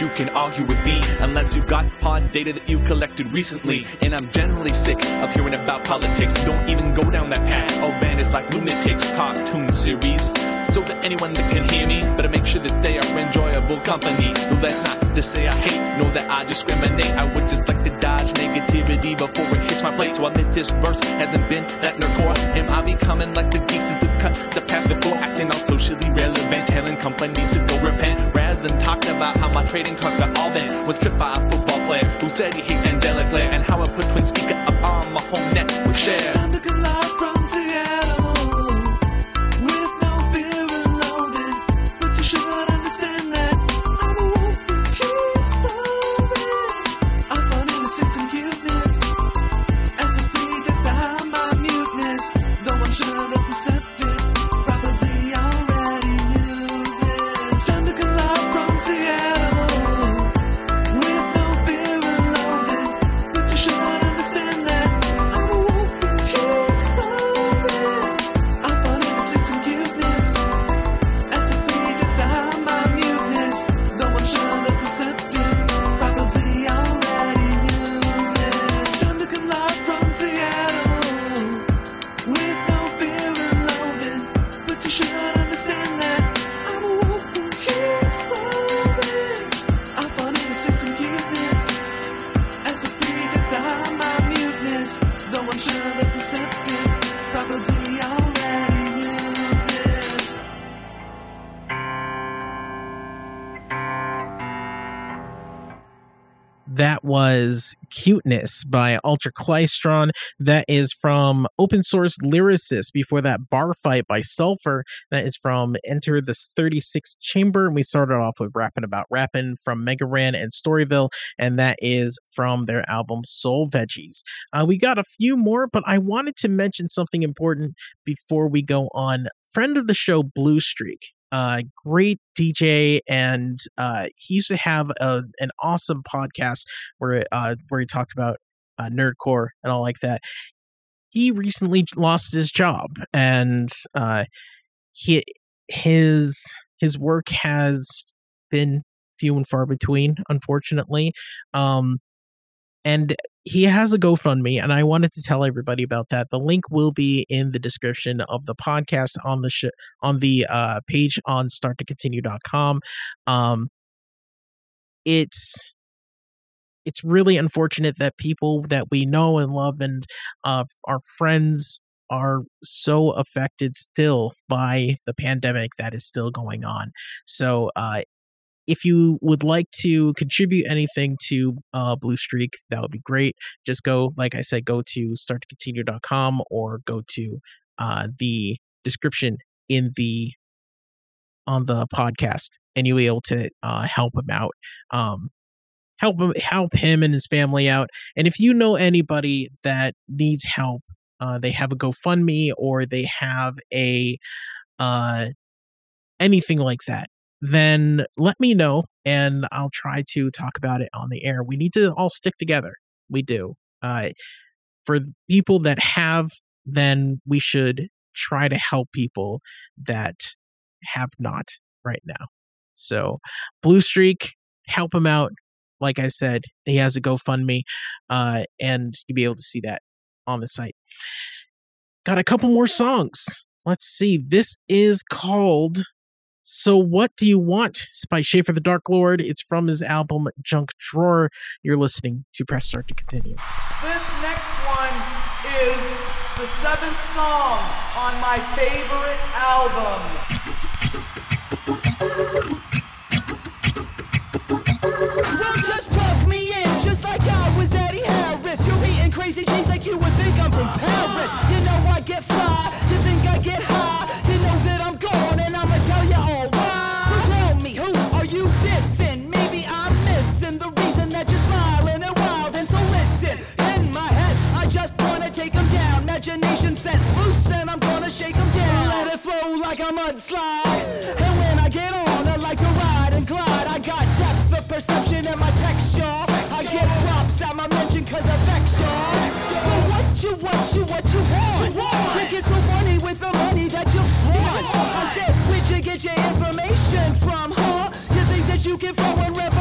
You can argue with me unless you've got hard data that you've collected recently. And I'm generally sick of hearing about politics. Don't even go down that path. Oh man, it's like lunatics cartoon series. So that anyone that can hear me better make sure that they are enjoyable company. Though that's not to say I hate, know that I discriminate. I would just like to dodge negativity before it hits my plate. So I admit this verse hasn't been that nerdcore. Am I becoming like the geeks that cut the path before acting all socially relevant, telling companies to how my trading cards got all bent. Was tripped by a football player who said he hates and was Cuteness by Ultra Klystron. That is from Open Source Lyricist. Before that, Bar Fight by Sulfur. That is from Enter the 36th Chamber. And we started off with Rapping About Rapping from Mega Ran and Storyville. And that is from their album Soul Veggies. Uh, we got a few more, but I wanted to mention something important before we go on. Friend of the show, Blue Streak uh, great DJ, and uh, he used to have a, an awesome podcast where uh, where he talked about uh, nerdcore and all like that. He recently lost his job, and uh, he his his work has been few and far between, unfortunately. Um, and he has a GoFundMe, and I wanted to tell everybody about that. The link will be in the description of the podcast on the sh- on the uh, page on starttocontinue.com. Um, it's it's really unfortunate that people that we know and love and uh, our friends are so affected still by the pandemic that is still going on. So, uh, if you would like to contribute anything to uh, Blue Streak, that would be great. Just go, like I said, go to starttocontinue.com or go to uh, the description in the on the podcast, and you'll be able to uh, help him out. Um, help him help him and his family out. And if you know anybody that needs help, uh, they have a GoFundMe or they have a uh, anything like that, then let me know and I'll try to talk about it on the air. We need to all stick together. We do. Uh, for people that have, then we should try to help people that have not right now. So, Blue Streak, help him out. Like I said, he has a GoFundMe, uh, and you'll be able to see that on the site. Got a couple more songs. Let's see. This is called So What Do You Want? It's by Schaffer the Dark Lord. It's from his album Junk Drawer. You're listening to Press Start to Continue. This next one is the seventh song on my favorite album. Well, just plug me in, just like I was Eddie Harris. You're eating crazy cheese like you would think I'm from Paris. You know I get fly, you think I get high. Mudslide. And when I get on, I like to ride and glide. I got depth of perception and my texture. I get props at my mention cause I of affection. So what you, what you, what you want? You get so funny with the money that you flaunt. I said, where'd you get your information from, huh? You think that you can flow when revelation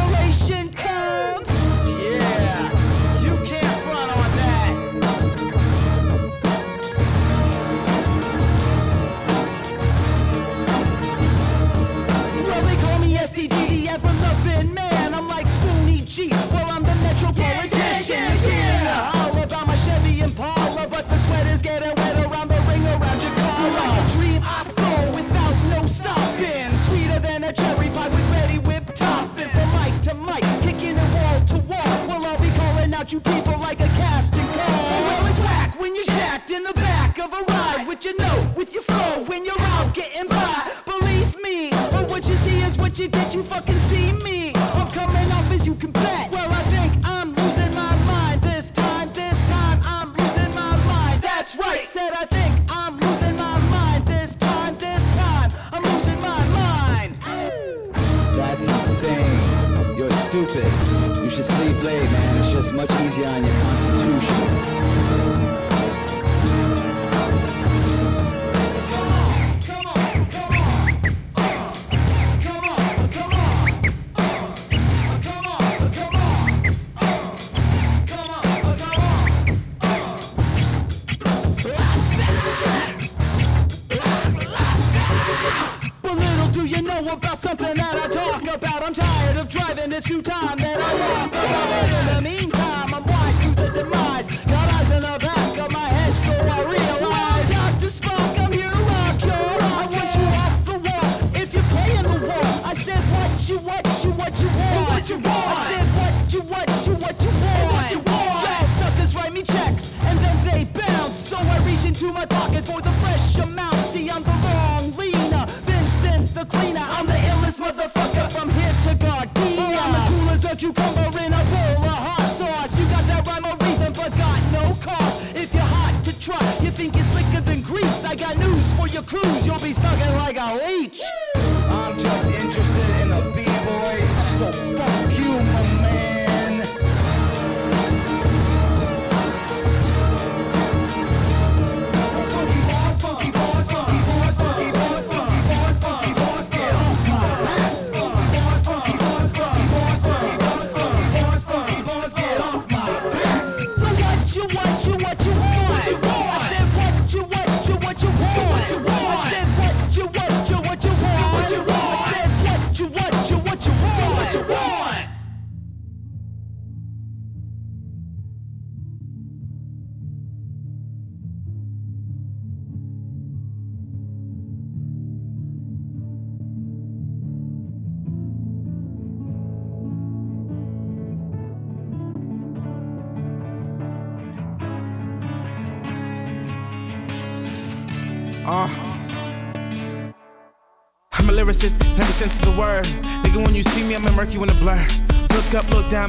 out you people like a casting call. Well, it's whack when you're jacked in the back of a ride with your note, with your flow when you're out getting by. Believe me, or what you see is what you get. You fucking see me. Much easier on your constitution. About something that I talk about. I'm tired of driving, it's due time that I walk about.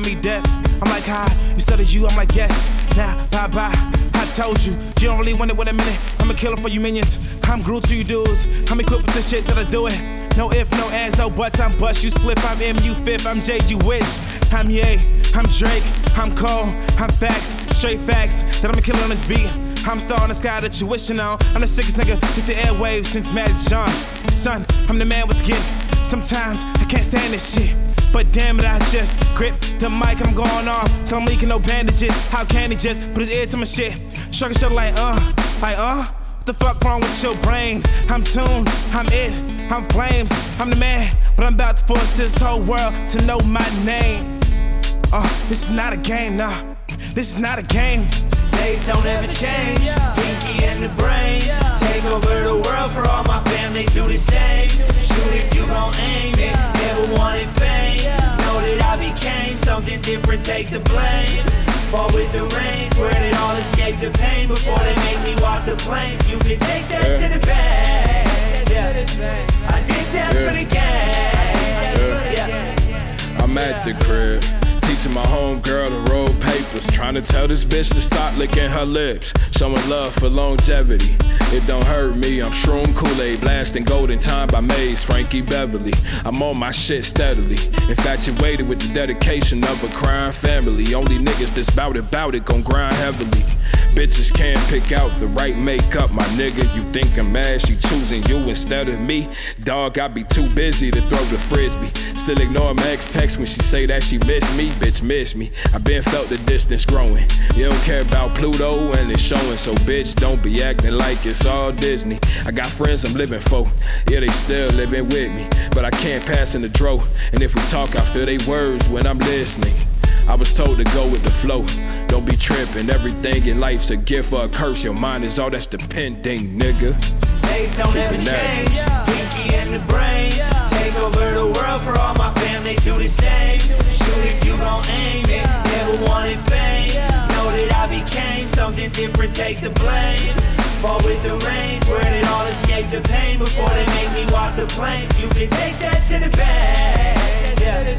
Me death. I'm like, hi, you studied you, I'm like, yes. Nah, bye bye. I told you, you don't really want it with a minute. I'm a killer for you minions. I'm Groot to you dudes. I'm equipped with the shit that I do it. No if, no ands, no buts. I'm bust, you split. I'm MU fifth. I'm J, you wish. I'm Ye, I'm Drake. I'm Cole. I'm facts, straight facts. That I'm a killer on this beat. I'm star in the sky that you wishing on. I'm the sickest nigga since the airwaves since Magic John. Son, I'm the man with the gift. Sometimes I can't stand this shit. But damn it, I just grip the mic, I'm going off. Tell him leaking no bandages. How can he just put his ear to my shit? Shrug his shoulder like, uh, like, uh. What the fuck wrong with your brain? I'm tuned, I'm it, I'm flames, I'm the man. But I'm about to force this whole world to know my name. Uh, this is not a game, nah. This is not a game. Days don't ever change. Pinky and the brain. Take over the world for all my family. Do the same. Shoot if you gon' aim it. Never wanted fame. Know that I became something different. Take the blame. Fall with the rain. Swear that I'll escape the pain before they make me walk the plane. You can take that to the bank. Yeah. I did that for the game. Yeah. I'm at the crib. Teaching my homegirl to roll papers. Trying to tell this bitch to stop licking her lips. Showing love for longevity. It don't hurt me. I'm Shroom Kool-Aid. Blasting Golden Time by Maze. Frankie Beverly. I'm on my shit steadily. Infatuated with the dedication of a crime family. Only niggas that's bout it, bout it, gon' grind heavily. Bitches can't pick out the right makeup, my nigga. You think I'm mad? She choosing you instead of me. Dog, I be too busy to throw the frisbee. Still ignore my ex text when she say that she miss me. Bitch, miss me. I been felt the distance growing. You don't care about Pluto and it's showing, so bitch, don't be acting like it's all Disney. I got friends I'm living for. Yeah, they still living with me, but I can't pass in the dro. And if we talk, I feel they words when I'm listening. I was told to go with the flow. Don't be tripping. Everything in life's a gift or a curse. Your mind is all that's depending, nigga. Days don't Keep ever change. Pinky and the brain. Take over the world for all my family. Do the same. Shoot if you gon' aim it. Never wanted fame. Know that I became something different. Take the blame. Fall with the rain. Swear that I'll escape the pain before they make me walk the plane. You can take that to the bank. Yeah.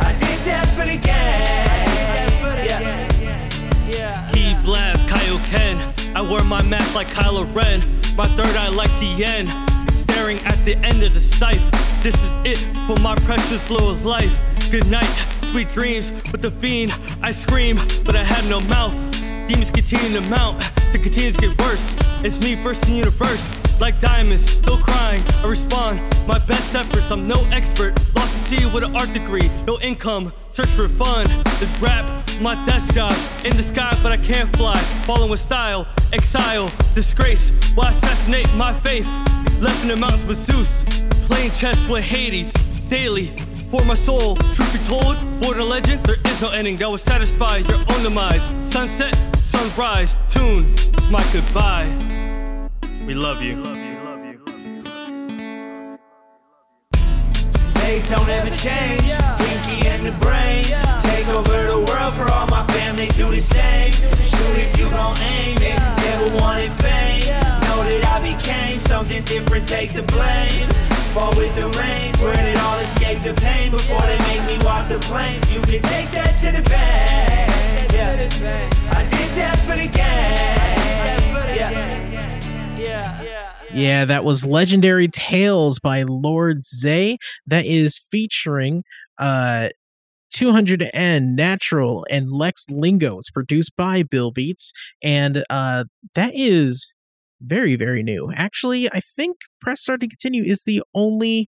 I did that for the game. Yeah. yeah. He blast Kaioken. I wear my mask like Kylo Ren. My third eye like Tien. Staring at the end of the scythe. This is it for my precious little life. Good night, sweet dreams with the fiend. I scream, but I have no mouth. Demons continue to mount, the continue to get worse. It's me in the universe. Like diamonds, still crying. I respond, my best efforts. I'm no expert. Lost at sea with an art degree, no income. Search for fun. This rap, my desk job. In the sky, but I can't fly. Falling with style, exile, disgrace. Why assassinate my faith? Left in the mountains with Zeus. Playing chess with Hades. Daily, for my soul. Truth be told, born a legend, there is no ending that will satisfy your own demise. Sunset, sunrise, tune is my goodbye. We love you. Days don't ever change. Pinky and the brain. Take over the world for all my family. Do the same. Shoot if you aim it. Never wanted fame. Know that I became something different. Take the blame. Fall with the rain. Swear I'll escape the pain before they make me walk the plane. You can take that to the bank. Yeah. I did that for the game. Yeah. Yeah, that was Legendary Tales by Lord Zay. That is featuring uh 200 N Natural and Lex Lingo. It's produced by Bill Beats, and uh that is very very new. Actually, I think Press Start to Continue is the only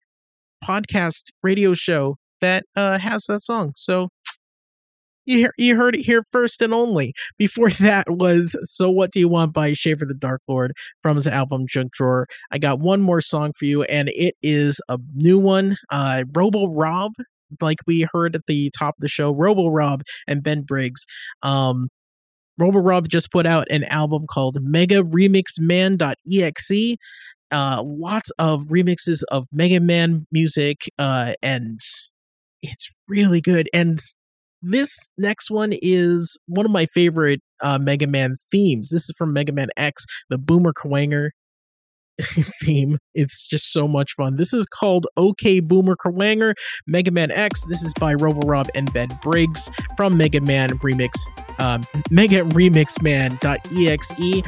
podcast radio show that uh has that song. So you, you heard it here first and only. Before that was So What Do You Want by Schaffer the Dark Lord from his album Junk Drawer. I got one more song for you, and it is a new one. Uh, Robo Rob, like we heard at the top of the show, Robo Rob and Ben Briggs. Um, Robo Rob just put out an album called Mega Remix Man.exe. Uh, lots of remixes of Mega Man music, uh, and it's really good. And this next one is one of my favorite uh, Mega Man themes. This is from Mega Man X, the Boomer Kuwanger. theme. It's just so much fun. This is called OK Boomer Kuwanger Mega Man X. This is by Roborob and Ben Briggs from Mega Man Remix, um, Mega Remix Man.exe.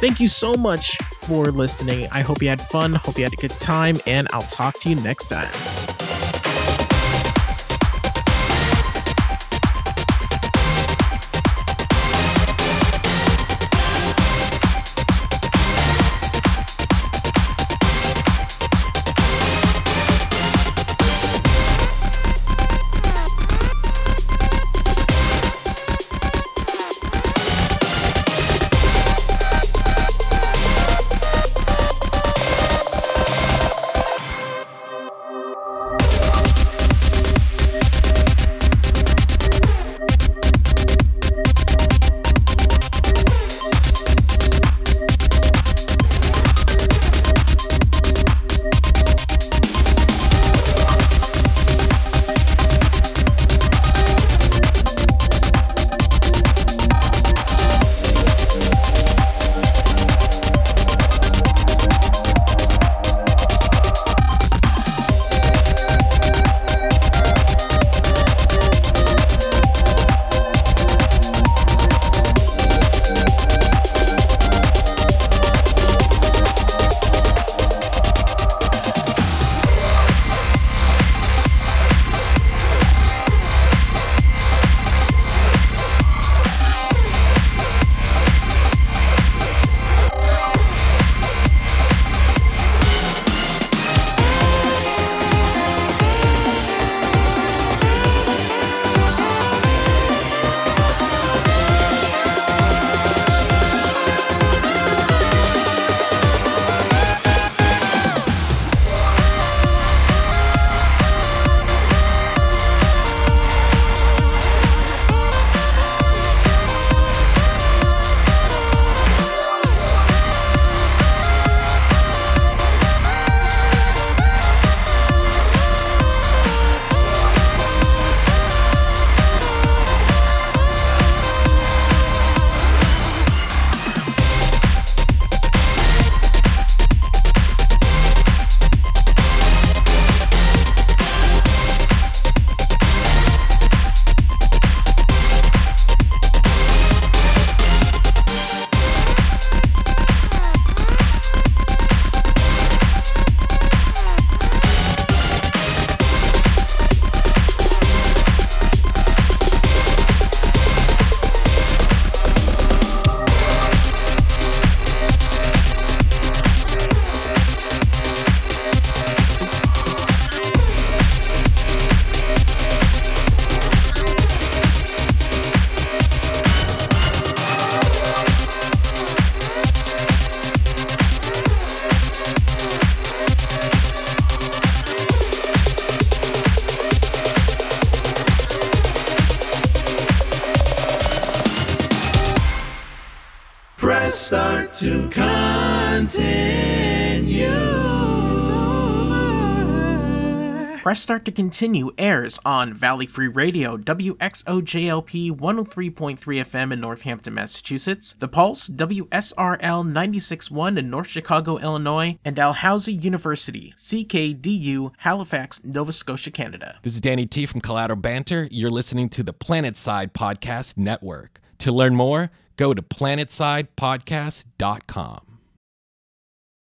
Thank you so much for listening. I hope you had fun. Hope you had a good time, and I'll talk to you next time. Press Start to Continue airs on Valley Free Radio, WXOJLP 103.3 FM in Northampton, Massachusetts, The Pulse, WSRL 96.1 in North Chicago, Illinois, and Dalhousie University, CKDU, Halifax, Nova Scotia, Canada. This is Danny T from Collateral Banter. You're listening to the Planetside Podcast Network. To learn more, go to planetsidepodcast.com.